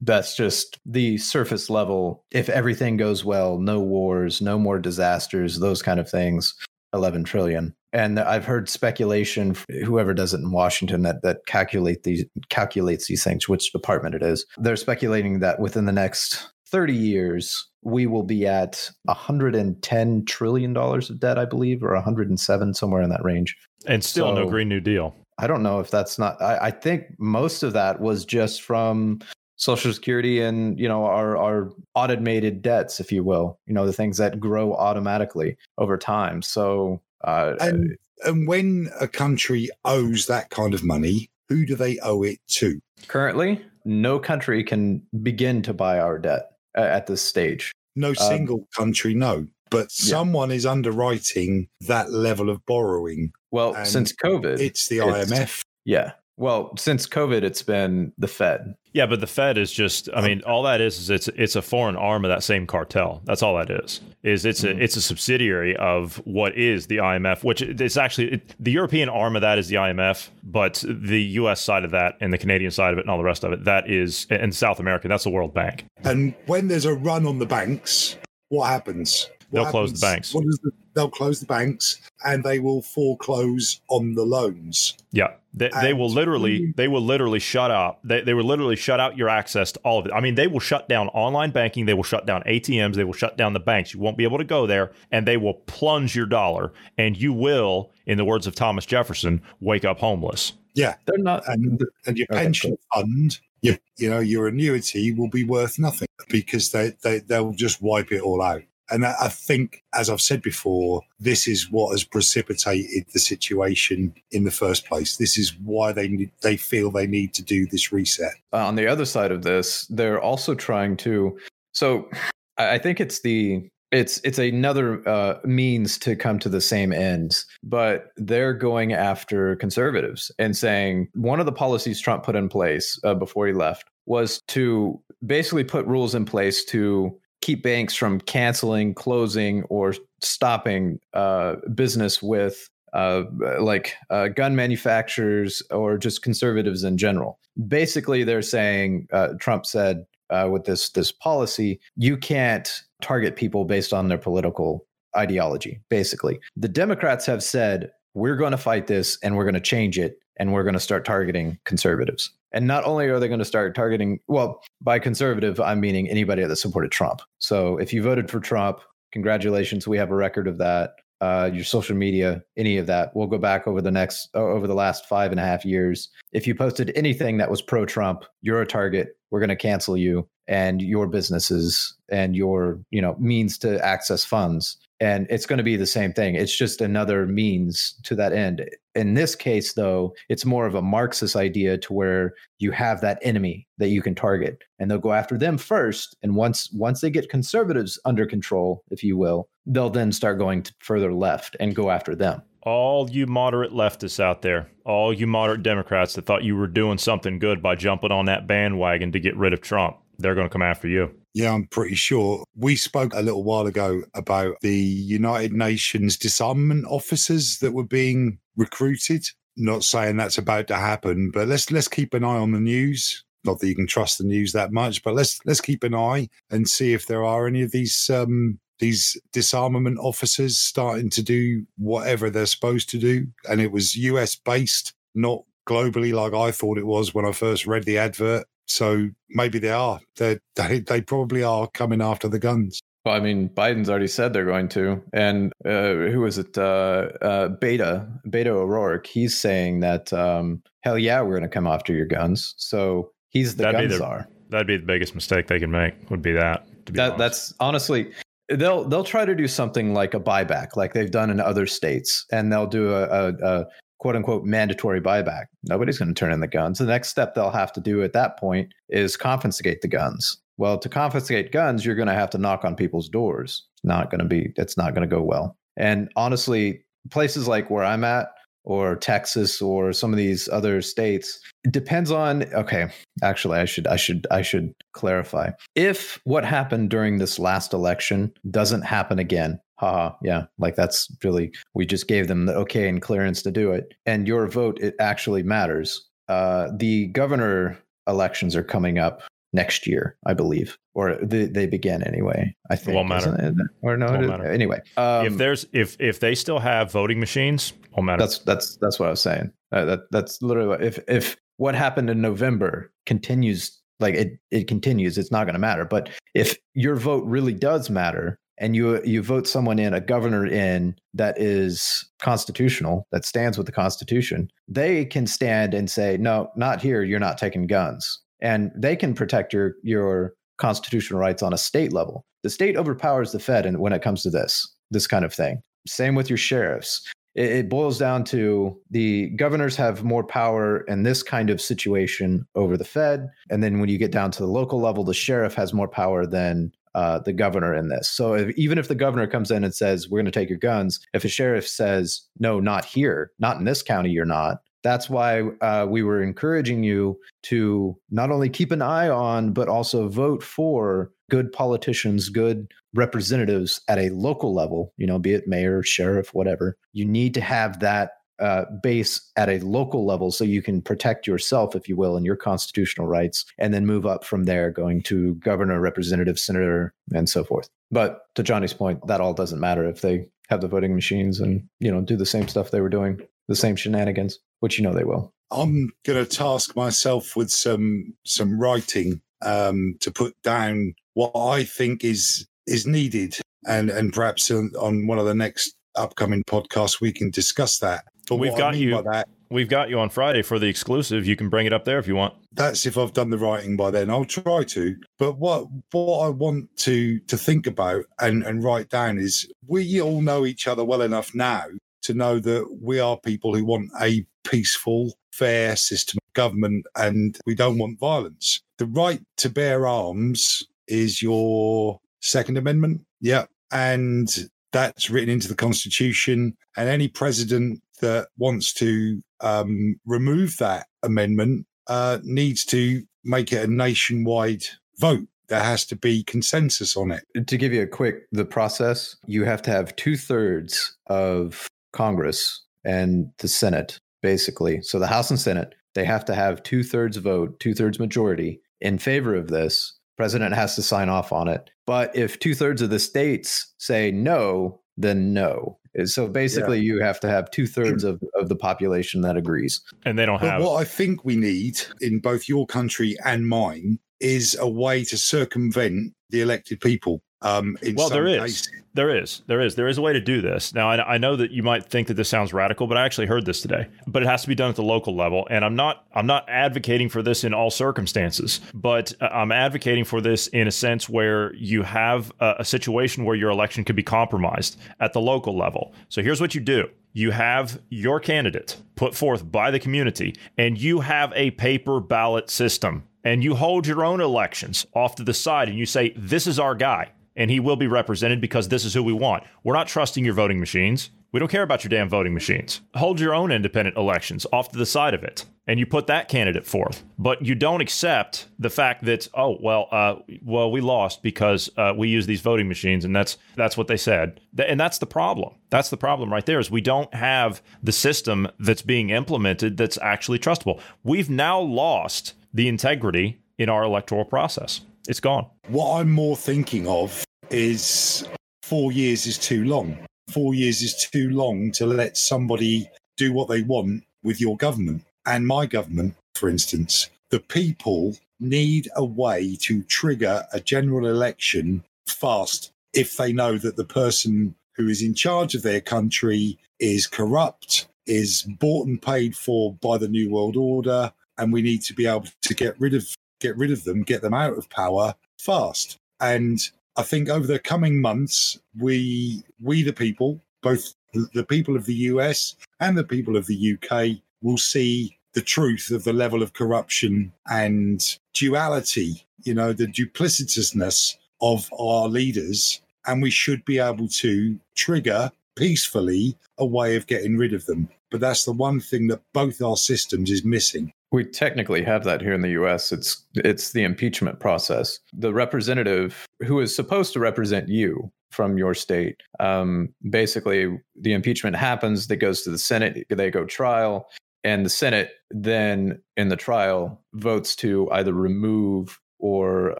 C: That's just the surface level. If everything goes well, no wars, no more disasters, those kind of things, 11 trillion. And I've heard speculation, whoever does it in Washington that, that calculate these, calculates these things, which department it is. They're speculating that within the next 30 years, we will be at 110 trillion dollars of debt, I believe, or 107, somewhere in that range.
A: And still so, no Green New Deal.
C: I don't know if that's not. I, I, think most of that was just from Social Security and you know our our automated debts, if you will. You know the things that grow automatically over time. So uh,
B: and and when a country owes that kind of money, who do they owe it to?
C: Currently, no country can begin to buy our debt at this stage.
B: No um, single um, country, no. But someone yeah. is underwriting that level of borrowing.
C: Well, since COVID,
B: it's the IMF.
C: Yeah. Well, since COVID, it's been the Fed.
A: Yeah, but the Fed is just I mean, all that is is it's it's a foreign arm of that same cartel. That's all that is. Is it's mm-hmm. a it's a subsidiary of what is the IMF, which it's actually it, the European arm of that is the IMF, but the US side of that and the Canadian side of it and all the rest of it, that is in South America, that's the World Bank.
B: And when there's a run on the banks, what happens?
A: They'll close the banks.
B: The, they'll close the banks and they will foreclose on the loans.
A: Yeah. They, they will literally they will literally shut out they, they will literally shut out your access to all of it. I mean, they will shut down online banking, they will shut down ATMs, they will shut down the banks. You won't be able to go there and they will plunge your dollar and you will, in the words of Thomas Jefferson, wake up homeless.
B: Yeah. They're not and, and your pension fund your, you know your annuity will be worth nothing because they, they they'll just wipe it all out and I think, as I've said before, this is what has precipitated the situation in the first place. This is why they need, they feel they need to do this reset.
C: Uh, on the other side of this, they're also trying to. So, I think it's the it's it's another uh, means to come to the same ends, but they're going after conservatives and saying one of the policies Trump put in place uh, before he left was to basically put rules in place to keep banks from canceling, closing, or stopping uh, business with uh, like uh, gun manufacturers or just conservatives in general. Basically, they're saying uh, Trump said uh, with this this policy, you can't target people based on their political ideology. Basically, the Democrats have said we're going to fight this and we're going to change it and we're going to start targeting conservatives. And not only are they going to start targeting, well, by conservative, I'm meaning anybody that supported Trump. So if you voted for Trump, congratulations, we have a record of that. Uh, your social media, any of that. We'll go back over the next, uh, over the last five and a half years. If you posted anything that was pro Trump, you're a target. we're going to cancel you and your businesses and your you know means to access funds and it's going to be the same thing. It's just another means to that end. In this case though it's more of a marxist idea to where you have that enemy that you can target and they'll go after them first and once once they get conservatives under control if you will they'll then start going further left and go after them.
A: All you moderate leftists out there, all you moderate Democrats that thought you were doing something good by jumping on that bandwagon to get rid of Trump, they're going to come after you.
B: Yeah, I'm pretty sure. We spoke a little while ago about the United Nations disarmament officers that were being recruited. Not saying that's about to happen, but let's let's keep an eye on the news. Not that you can trust the news that much, but let's let's keep an eye and see if there are any of these um, these disarmament officers starting to do whatever they're supposed to do. And it was US based, not globally like I thought it was when I first read the advert. So maybe they are. They're, they they probably are coming after the guns.
C: Well, I mean, Biden's already said they're going to, and uh, who is it? Uh, uh, Beto Beto O'Rourke. He's saying that um, hell yeah, we're going to come after your guns. So he's the that'd gun czar.
A: That'd be the biggest mistake they can make. Would be that.
C: Be that that's honestly they'll they'll try to do something like a buyback, like they've done in other states, and they'll do a, a, a quote unquote mandatory buyback. Nobody's going to turn in the guns. The next step they'll have to do at that point is confiscate the guns. Well, to confiscate guns, you're going to have to knock on people's doors. Not going to be. It's not going to go well. And honestly, places like where I'm at, or Texas or some of these other states. It depends on okay, actually I should I should I should clarify. If what happened during this last election doesn't happen again, haha, yeah, like that's really we just gave them the okay and clearance to do it and your vote it actually matters. Uh, the governor elections are coming up next year, I believe, or they, they begin anyway. I think.
A: Won't matter.
C: It? Or no, won't matter. anyway.
A: Um, if there's if if they still have voting machines, won't matter.
C: That's that's that's what I was saying. Uh, that that's literally if if what happened in November continues like it it continues, it's not going to matter. But if your vote really does matter, and you you vote someone in a governor in that is constitutional that stands with the constitution they can stand and say no not here you're not taking guns and they can protect your your constitutional rights on a state level. The state overpowers the Fed and when it comes to this this kind of thing. Same with your sheriffs. It, it boils down to the governors have more power in this kind of situation over the Fed, and then when you get down to the local level, the sheriff has more power than uh, the governor in this. So if, even if the governor comes in and says, "We're going to take your guns," if a sheriff says, "No, not here, not in this county, you're not," that's why uh, we were encouraging you to not only keep an eye on, but also vote for good politicians, good representatives at a local level, you know, be it mayor, sheriff, whatever. You need to have that uh, base at a local level so you can protect yourself, if you will, and your constitutional rights, and then move up from there, going to governor, representative, senator, and so forth. But to Johnny's point, that all doesn't matter if they have the voting machines and you know do the same stuff they were doing, the same shenanigans which you know they will.
B: I'm going to task myself with some some writing um, to put down what I think is is needed, and and perhaps on, on one of the next upcoming podcasts we can discuss that.
A: But we've got I mean you. That, we've got you on Friday for the exclusive. You can bring it up there if you want.
B: That's if I've done the writing by then. I'll try to. But what what I want to to think about and and write down is we all know each other well enough now to know that we are people who want a peaceful, fair system of government and we don't want violence. The right to bear arms is your Second Amendment. Yeah. And that's written into the Constitution. And any president that wants to um, remove that amendment uh, needs to make it a nationwide vote there has to be consensus on it.
C: To give you a quick the process, you have to have two thirds of Congress and the Senate, basically. So the House and Senate, they have to have two thirds vote, two thirds majority in favor of this. President has to sign off on it. But if two thirds of the states say no, then no. Uh, so basically, yeah. you have to have two thirds of, of the population that agrees.
A: And they don't
B: but
A: have.
B: What I think we need in both your country and mine is a way to circumvent the elected people Um,
A: well, there is.
B: cases.
A: There is. There is. There is a way to do this. Now, I, I know that you might think that this sounds radical, but I actually heard this today. But it has to be done at the local level, and I'm not. I'm not advocating for this in all circumstances, but uh, I'm advocating for this in a sense where you have a, a situation where your election could be compromised at the local level. So here's what you do: you have your candidate put forth by the community, and you have a paper ballot system, and you hold your own elections off to the side, and you say, "This is our guy." And he will be represented because this is who we want. We're not trusting your voting machines. We don't care about your damn voting machines. Hold your own independent elections off to the side of it, and you put that candidate forth. But you don't accept the fact that oh well, uh, well we lost because uh, we use these voting machines, and that's that's what they said, and that's the problem. That's the problem right there is we don't have the system that's being implemented that's actually trustable. We've now lost the integrity in our electoral process. It's gone.
B: What I'm more thinking of is four years is too long. Four years is too long to let somebody do what they want with your government and my government, for instance. The people need a way to trigger a general election fast if they know that the person who is in charge of their country is corrupt, is bought and paid for by the New World Order, and we need to be able to get rid of get rid of them, get them out of power fast. And I think over the coming months, we we the people, both the people of the US and the people of the UK, will see the truth of the level of corruption and duality, you know, the duplicitousness of our leaders. And we should be able to trigger peacefully a way of getting rid of them. But that's the one thing that both our systems is missing.
C: We technically have that here in the US. It's it's the impeachment process. The representative who is supposed to represent you from your state. Um, basically, the impeachment happens, that goes to the Senate, they go trial, and the Senate then in the trial votes to either remove or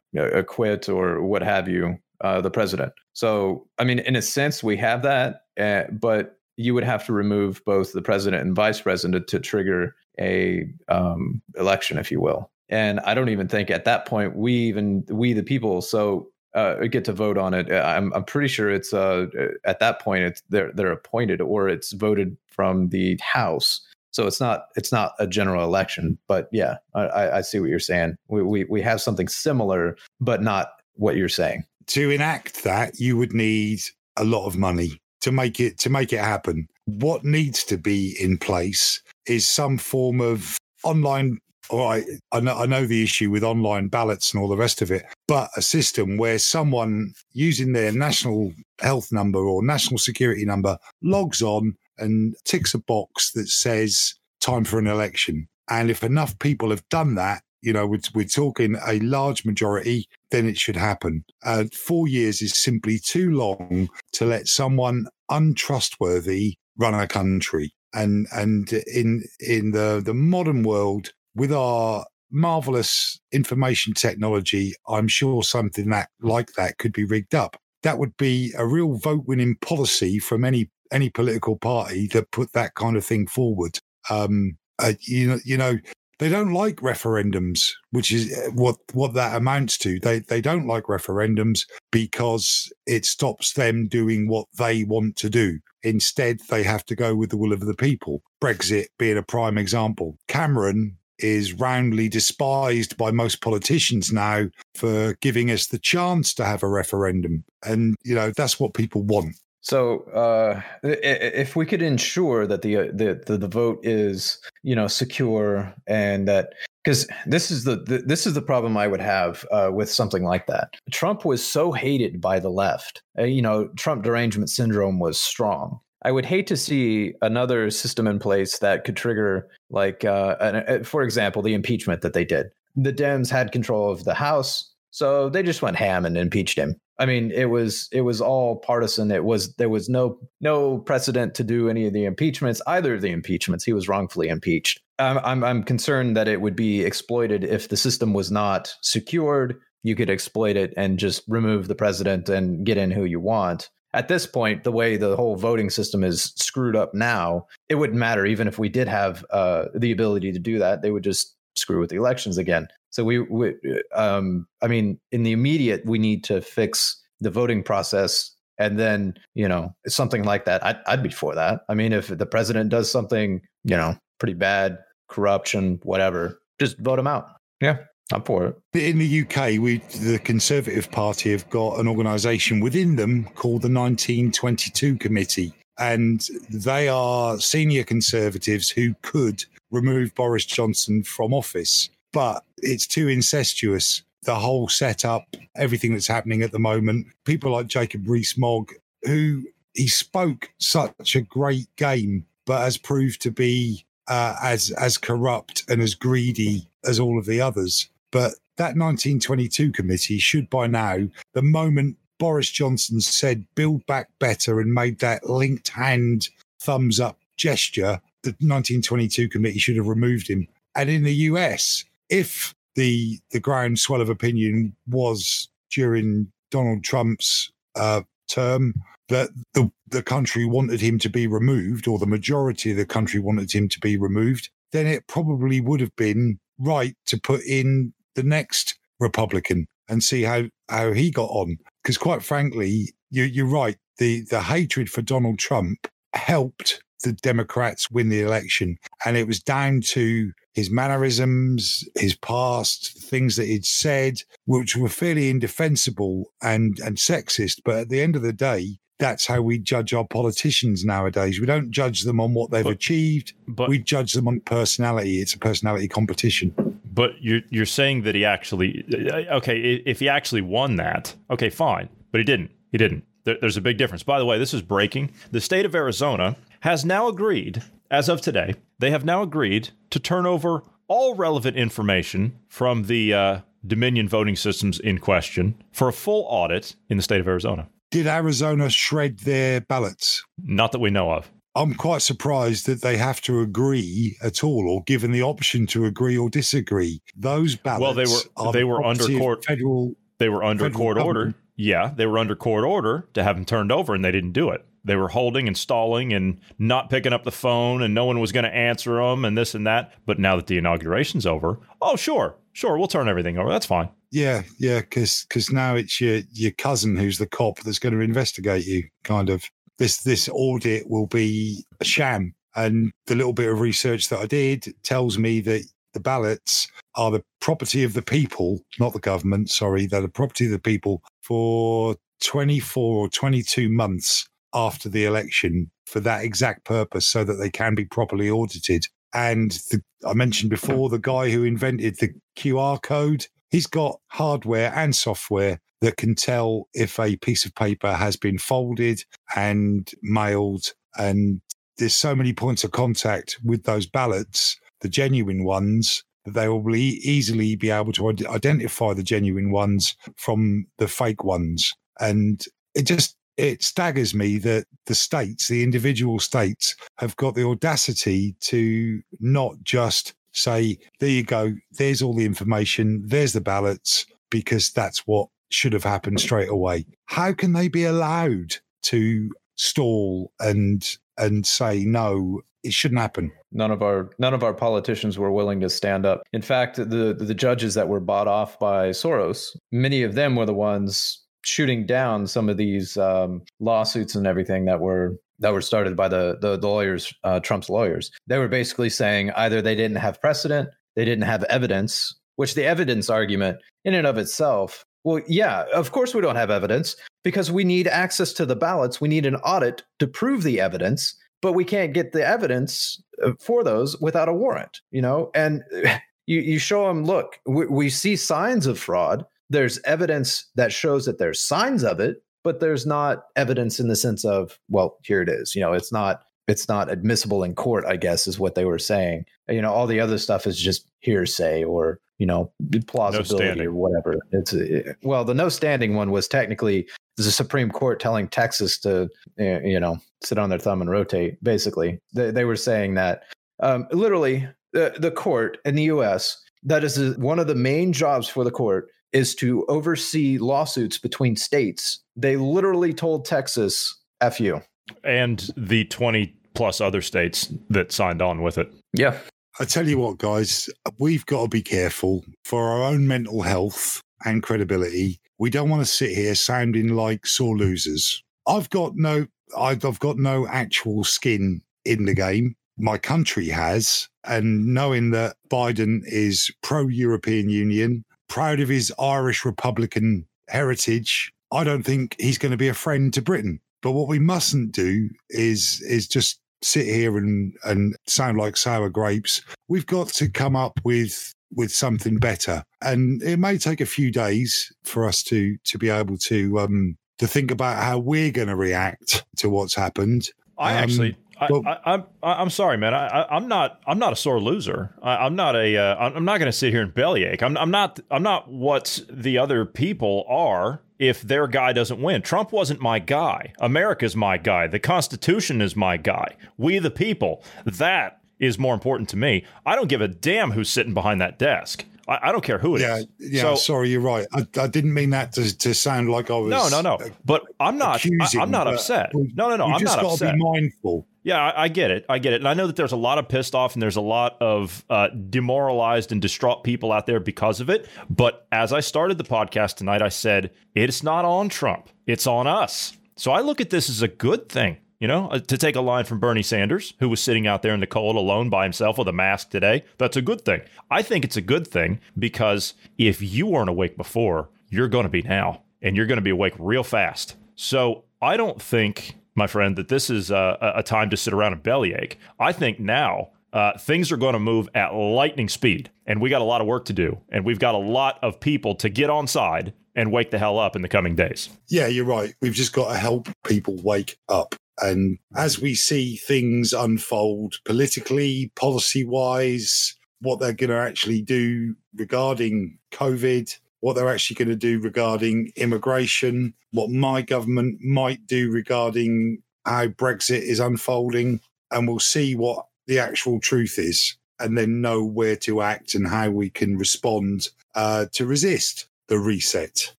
C: acquit or what have you uh, the president. So, I mean, in a sense, we have that, uh, but you would have to remove both the president and vice president to trigger a um, election, if you will. And I don't even think at that point we even we the people so uh, get to vote on it. I'm I'm pretty sure it's uh, at that point it's they're they're appointed or it's voted from the House. So it's not it's not a general election. But yeah, I, I see what you're saying. We, we we have something similar, but not what you're saying.
B: To enact that, you would need a lot of money to make it to make it happen. What needs to be in place is some form of online. All right, I know, I know the issue with online ballots and all the rest of it, but a system where someone using their national health number or national security number logs on and ticks a box that says time for an election. And if enough people have done that, you know, we're, we're talking a large majority, then it should happen. Uh, four years is simply too long to let someone untrustworthy run a country. And and in in the the modern world, with our marvelous information technology, I'm sure something that like that could be rigged up. That would be a real vote winning policy from any any political party that put that kind of thing forward. Um, uh, you know, you know, they don't like referendums, which is uh, what what that amounts to. They they don't like referendums because it stops them doing what they want to do. Instead, they have to go with the will of the people. Brexit being a prime example. Cameron is roundly despised by most politicians now for giving us the chance to have a referendum. And, you know, that's what people want.
C: So, uh, if we could ensure that the, uh, the, the the vote is you know secure and that because this is the, the, this is the problem I would have uh, with something like that. Trump was so hated by the left. Uh, you know, Trump derangement syndrome was strong. I would hate to see another system in place that could trigger, like, uh, an, uh, for example, the impeachment that they did. The Dems had control of the House, so they just went ham and impeached him. I mean, it was it was all partisan. It was there was no no precedent to do any of the impeachments, either of the impeachments. He was wrongfully impeached. I'm I'm, I'm concerned that it would be exploited if the system was not secured. You could exploit it and just remove the president and get in who you want. At this point, the way the whole voting system is screwed up now, it wouldn't matter even if we did have uh, the ability to do that. They would just screw with the elections again. So we, we um, I mean, in the immediate, we need to fix the voting process and then you know something like that. I'd, I'd be for that. I mean if the president does something you know pretty bad corruption whatever just vote him out. Yeah i'm for it.
B: In the UK, we the Conservative Party have got an organisation within them called the 1922 Committee, and they are senior Conservatives who could remove Boris Johnson from office, but it's too incestuous. The whole setup, everything that's happening at the moment, people like Jacob Rees-Mogg, who he spoke such a great game, but has proved to be uh, as as corrupt and as greedy as all of the others. But that 1922 committee should by now, the moment Boris Johnson said build back better and made that linked hand thumbs up gesture, the 1922 committee should have removed him. And in the US, if the the groundswell of opinion was during Donald Trump's uh, term that the the country wanted him to be removed, or the majority of the country wanted him to be removed, then it probably would have been right to put in the next Republican and see how how he got on. Because quite frankly, you, you're right. The the hatred for Donald Trump helped the Democrats win the election, and it was down to his mannerisms, his past, things that he'd said, which were fairly indefensible and and sexist. But at the end of the day, that's how we judge our politicians nowadays. We don't judge them on what they've
A: But-
B: achieved.
A: But
B: we judge them on personality. It's a personality competition.
A: But you're you're saying that he actually uh, okay if he actually won that okay fine but he didn't he didn't there, there's a big difference by the way this is breaking the state of Arizona has now agreed as of today they have now agreed to turn over all relevant information from the uh, Dominion voting systems in question for a full audit in the state of Arizona
B: Did Arizona shred their ballots?
A: not that we know of
B: I'm quite surprised that they have to agree at all, or given the option to agree or disagree. Those ballots.
A: Well, they were-
B: are
A: they were under court-
B: Federal.
A: they were under court order. Yeah, they were under court order to have them turned over, and they didn't do it. They were holding and stalling and not picking up the phone, and no one was going to answer them, and this and that. But now that the inauguration's over, oh sure, sure, we'll turn everything over. That's fine.
B: Yeah, yeah, because now it's your your cousin who's the cop that's going to investigate you. Kind of this this audit will be a sham, and the little bit of research that I did tells me that the ballots are the property of the people, not the government. Sorry, they're the property of the people for 24 or 22 months after the election for that exact purpose so that they can be properly audited. And the, I mentioned before the guy who invented the QR code, he's got hardware and software that can tell if a piece of paper has been folded and mailed. And there's so many points of contact with those ballots, the genuine ones, that they will easily be able to identify the genuine ones from the fake ones. And it just it staggers me that the states, the individual states, have got the audacity to not just say, there you go, there's all the information, there's the ballots, because that's what should have happened straight away. How can they be allowed to stall and and say no, it shouldn't happen?
C: none of our none of our politicians were willing to stand up. In fact, the the judges that were bought off by Soros, many of them were the ones shooting down some of these um, lawsuits and everything that were that were started by the the, the lawyers, uh, Trump's lawyers. They were basically saying either they didn't have precedent, they didn't have evidence, which the evidence argument in and of itself. Well, yeah, of course we don't have evidence because we need access to the ballots. We need an audit to prove the evidence, but we can't get the evidence uh, for those without a warrant, you know? And you, you show them, look, we, we see signs of fraud. There's evidence that shows that there's signs of it, but there's not evidence in the sense of, well, here it is. You know, it's not it's not admissible in court, I guess, is what they were saying. You know, all the other stuff is just hearsay or, you know, plausibility
A: standing.
C: or whatever. It's uh, well, the no standing one was technically the Supreme Court telling Texas to, uh, you know, sit on their thumb and rotate. Basically, they, they were saying that um, literally the, the court in the U.S. that is uh, one of the main jobs for the court is to oversee lawsuits between states. They literally told Texas, "F you."
A: And the 20 plus other states that signed on with it.
C: Yeah,
B: I tell you what, guys, we've got to be careful for our own mental health and credibility. We don't want to sit here sounding like sore losers. I've got no, I've, I've got no actual skin in the game. My country has, and knowing that Biden is pro-European Union, proud of his Irish Republican heritage, I don't think he's going to be a friend to Britain. But what we mustn't do is is just sit here and and sound like sour grapes. We've got to come up with with something better, and it may take a few days for us to to be able to um to think about how we're going to react to what's happened.
A: I
B: Um,
A: actually, I, I, I'm, I'm sorry, man. I, I, I'm not, I'm not a sore loser. I, I'm not a, uh, I'm not going to sit here and bellyache. I'm, I'm not, I'm not what the other people are. If their guy doesn't win, Trump wasn't my guy. America's my guy. The Constitution is my guy. We the people. That is more important to me. I don't give a damn who's sitting behind that desk. I, I don't care who it is.
B: Yeah, yeah.
A: So-
B: sorry, you're right. I, I didn't mean that to, to sound like I was.
A: no, no, no. But I'm not. I,
B: accusing,
A: am not upset. No, no, no. I'm
B: just
A: not upset.
B: be mindful.
A: Yeah, I, I get it. I get it. And I know that there's a lot of pissed off and there's a lot of uh, demoralized and distraught people out there because of it. But as I started the podcast tonight, I said, it's not on Trump, it's on us. So I look at this as a good thing. You know, uh, to take a line from Bernie Sanders, who was sitting out there in the cold alone by himself with a mask today, that's a good thing. I think it's a good thing because if you weren't awake before, you're going to be now, and you're going to be awake real fast. So I don't think, my friend, that this is a, a time to sit around and bellyache. I think now uh, things are going to move at lightning speed, and we got a lot of work to do, and we've got a lot of people to get on side and wake the hell up in the coming days.
B: Yeah, you're right. We've just got to help people wake up. And as we see things unfold politically, policy wise, what they're going to actually do regarding COVID, what they're actually going to do regarding immigration, what my government might do regarding how Brexit is unfolding, and we'll see what the actual truth is and then know where to act and how we can respond uh, to resist the reset.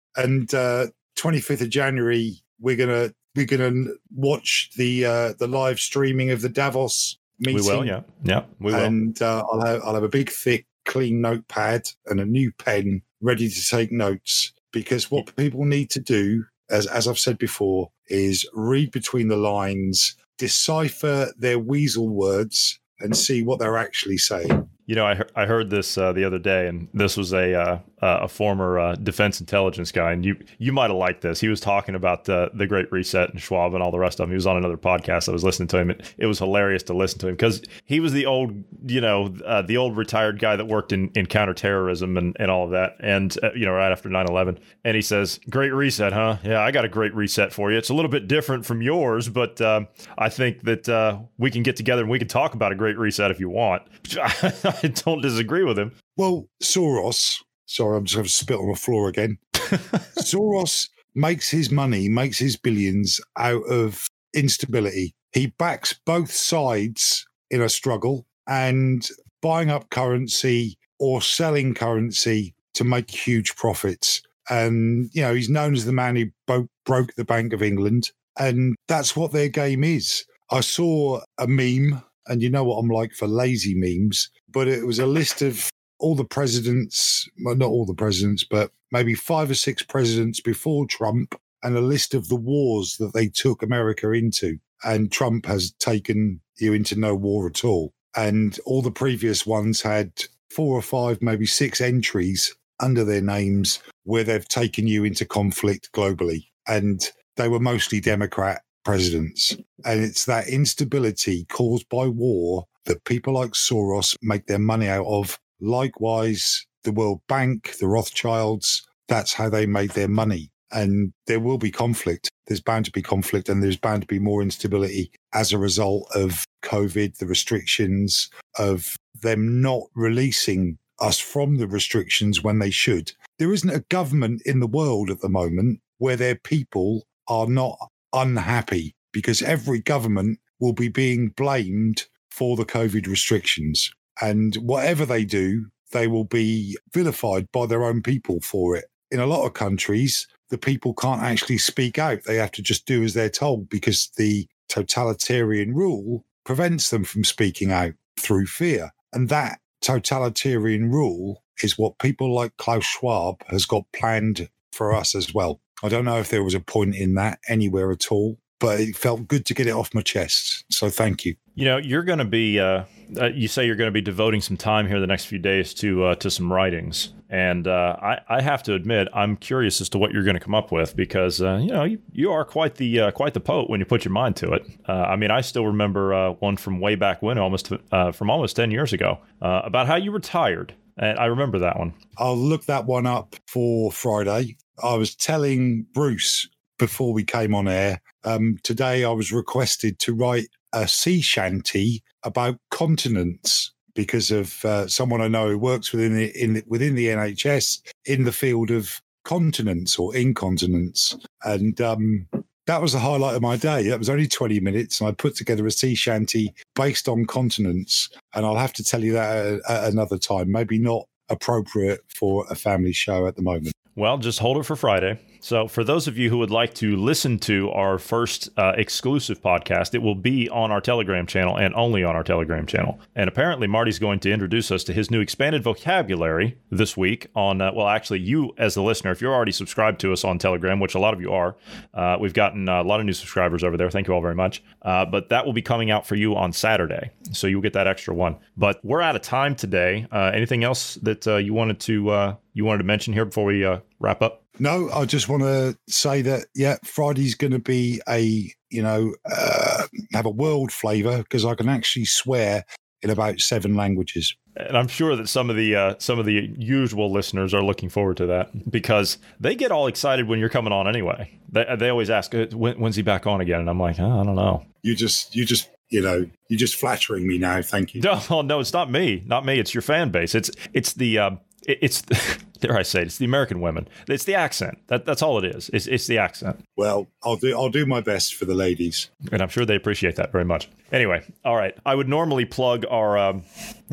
B: And uh, 25th of January, we're gonna we're gonna watch the uh, the live streaming of the Davos meeting.
A: We will, yeah, yeah, we will.
B: And uh, I'll have I'll have a big thick clean notepad and a new pen ready to take notes because what people need to do, as as I've said before, is read between the lines, decipher their weasel words, and see what they're actually saying.
A: You know, I, I heard this uh, the other day, and this was a uh, uh, a former uh, defense intelligence guy, and you you might have liked this. He was talking about uh, the Great Reset and Schwab and all the rest of them. He was on another podcast. I was listening to him. It, it was hilarious to listen to him because he was the old, you know, uh, the old retired guy that worked in, in counterterrorism and, and all of that. And uh, you know, right after 9-11. and he says, "Great Reset, huh? Yeah, I got a great reset for you. It's a little bit different from yours, but um, I think that uh, we can get together and we can talk about a Great Reset if you want." I don't disagree with him.
B: Well, Soros, sorry, I'm just going to spit on the floor again. Soros makes his money, makes his billions out of instability. He backs both sides in a struggle and buying up currency or selling currency to make huge profits. And, you know, he's known as the man who bo- broke the Bank of England. And that's what their game is. I saw a meme, and you know what I'm like for lazy memes, but it was a list of all the presidents, well, not all the presidents, but maybe five or six presidents before Trump, and a list of the wars that they took America into. And Trump has taken you into no war at all. And all the previous ones had four or five, maybe six entries under their names where they've taken you into conflict globally. And they were mostly Democrat presidents. And it's that instability caused by war that people like Soros make their money out of. Likewise, the World Bank, the Rothschilds, that's how they made their money. And there will be conflict. There's bound to be conflict and there's bound to be more instability as a result of COVID, the restrictions, of them not releasing us from the restrictions when they should. There isn't a government in the world at the moment where their people are not unhappy because every government will be being blamed for the COVID restrictions. And whatever they do, they will be vilified by their own people for it. In a lot of countries, the people can't actually speak out. They have to just do as they're told because the totalitarian rule prevents them from speaking out through fear. And that totalitarian rule is what people like Klaus Schwab has got planned for us as well. I don't know if there was a point in that anywhere at all, but it felt good to get it off my chest. So thank you.
A: You know, you're going to be. Uh, uh, you say you're going to be devoting some time here the next few days to uh, to some writings, and uh, I, I have to admit I'm curious as to what you're going to come up with because uh, you know you, you are quite the uh, quite the poet when you put your mind to it. I mean, I still remember one from way back when, almost from almost ten years ago, about how you retired. And I remember that one.
B: I'll look that one up for Friday. I was telling Bruce before we came on air. Um, today, I was requested to write a sea shanty about continents because of uh, someone I know who works within the, in within the NHS in the field of continents or incontinence, and um, that was the highlight of my day. That was only 20 minutes, and I put together a sea shanty based on continents. And I'll have to tell you that at, at another time. Maybe not appropriate for a family show at the moment.
A: Well, just hold it for Friday. So, for those of you who would like to listen to our first uh, exclusive podcast, it will be on our Telegram channel and only on our Telegram channel. And apparently, Marty's going to introduce us to his new expanded vocabulary this week. On uh, well, actually, you as the listener, if you're already subscribed to us on Telegram, which a lot of you are, uh, we've gotten a lot of new subscribers over there. Thank you all very much. Uh, but that will be coming out for you on Saturday, so you'll get that extra one. But we're out of time today. Uh, anything else that uh, you wanted to you wanted to mention here before we wrap up?
B: No, I just want to say that yeah, Friday's going to be a you know uh, have a world flavour because I can actually swear in about seven languages.
A: And I'm sure that some of the uh, some of the usual listeners are looking forward to that because they get all excited when you're coming on anyway. They, they always ask, uh, when, "When's he back on again?" And I'm like, oh, "I don't know."
B: You just you just you know you're just flattering me now. Thank you.
A: No, no, it's not me, not me. It's your fan base. It's it's the uh, it's dare I say it, it's the American women. It's the accent. That, that's all it is. It's, it's the accent.
B: Well, I'll do I'll do my best for the ladies,
A: and I'm sure they appreciate that very much. Anyway, all right. I would normally plug our um,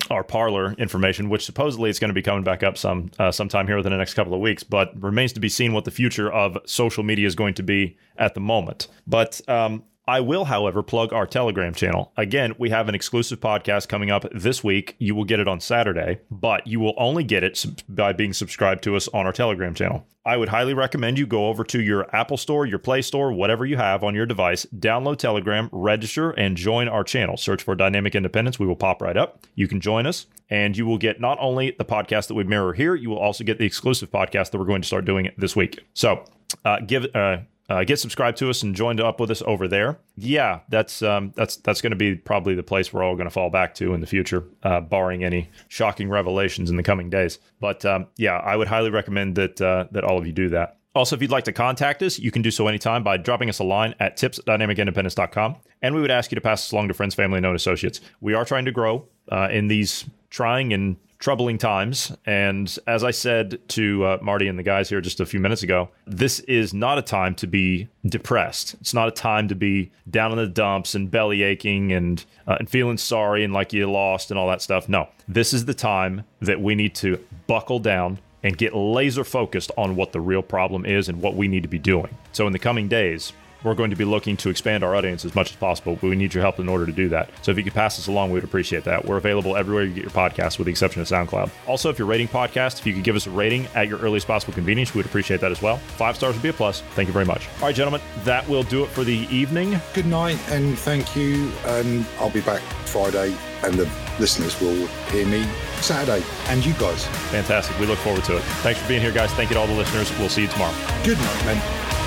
A: our Parler information, which supposedly is going to be coming back up some uh, sometime here within the next couple of weeks, but remains to be seen what the future of social media is going to be at the moment. But um, I will, however, plug our Telegram channel. Again, we have an exclusive podcast coming up this week. You will get it on Saturday, but you will only get it by being subscribed to us on our Telegram channel. I would highly recommend you go over to your Apple Store, your Play Store, whatever you have on your device, download Telegram, register, and join our channel. Search for Dynamic Independence. We will pop right up. You can join us, and you will get not only the podcast that we mirror here, you will also get the exclusive podcast that we're going to start doing this week. So, uh, give uh, uh, get subscribed to us and joined up with us over there. Yeah, that's um, that's that's going to be probably the place we're all going to fall back to in the future, uh, barring any shocking revelations in the coming days. But um, yeah, I would highly recommend that uh, that all of you do that. Also, if you'd like to contact us, you can do so anytime by dropping us a line at tips at dynamicindependence.com. And we would ask you to pass us along to friends, family, and known associates. We are trying to grow uh, in these trying and troubling times. And as I said to uh, Marty and the guys here just a few minutes ago, this is not a time to be depressed. It's not a time to be down in the dumps and belly aching and uh, and feeling sorry and like you lost and all that stuff. No, this is the time that we need to buckle down and get laser focused on what the real problem is and what we need to be doing. So in the coming days, we're going to be looking to expand our audience as much as possible, but we need your help in order to do that. So if you could pass us along, we would appreciate that. We're available everywhere you get your podcast, with the exception of SoundCloud. Also, if you're rating podcasts, if you could give us a rating at your earliest possible convenience, we would appreciate that as well. Five stars would be a plus. Thank you very much. All right, gentlemen, that will do it for the evening.
B: Good night and thank you. And I'll be back Friday, and the listeners will hear me Saturday, and you guys.
A: Fantastic. We look forward to it. Thanks for being here, guys. Thank you to all the listeners. We'll see you tomorrow.
B: Good night, man.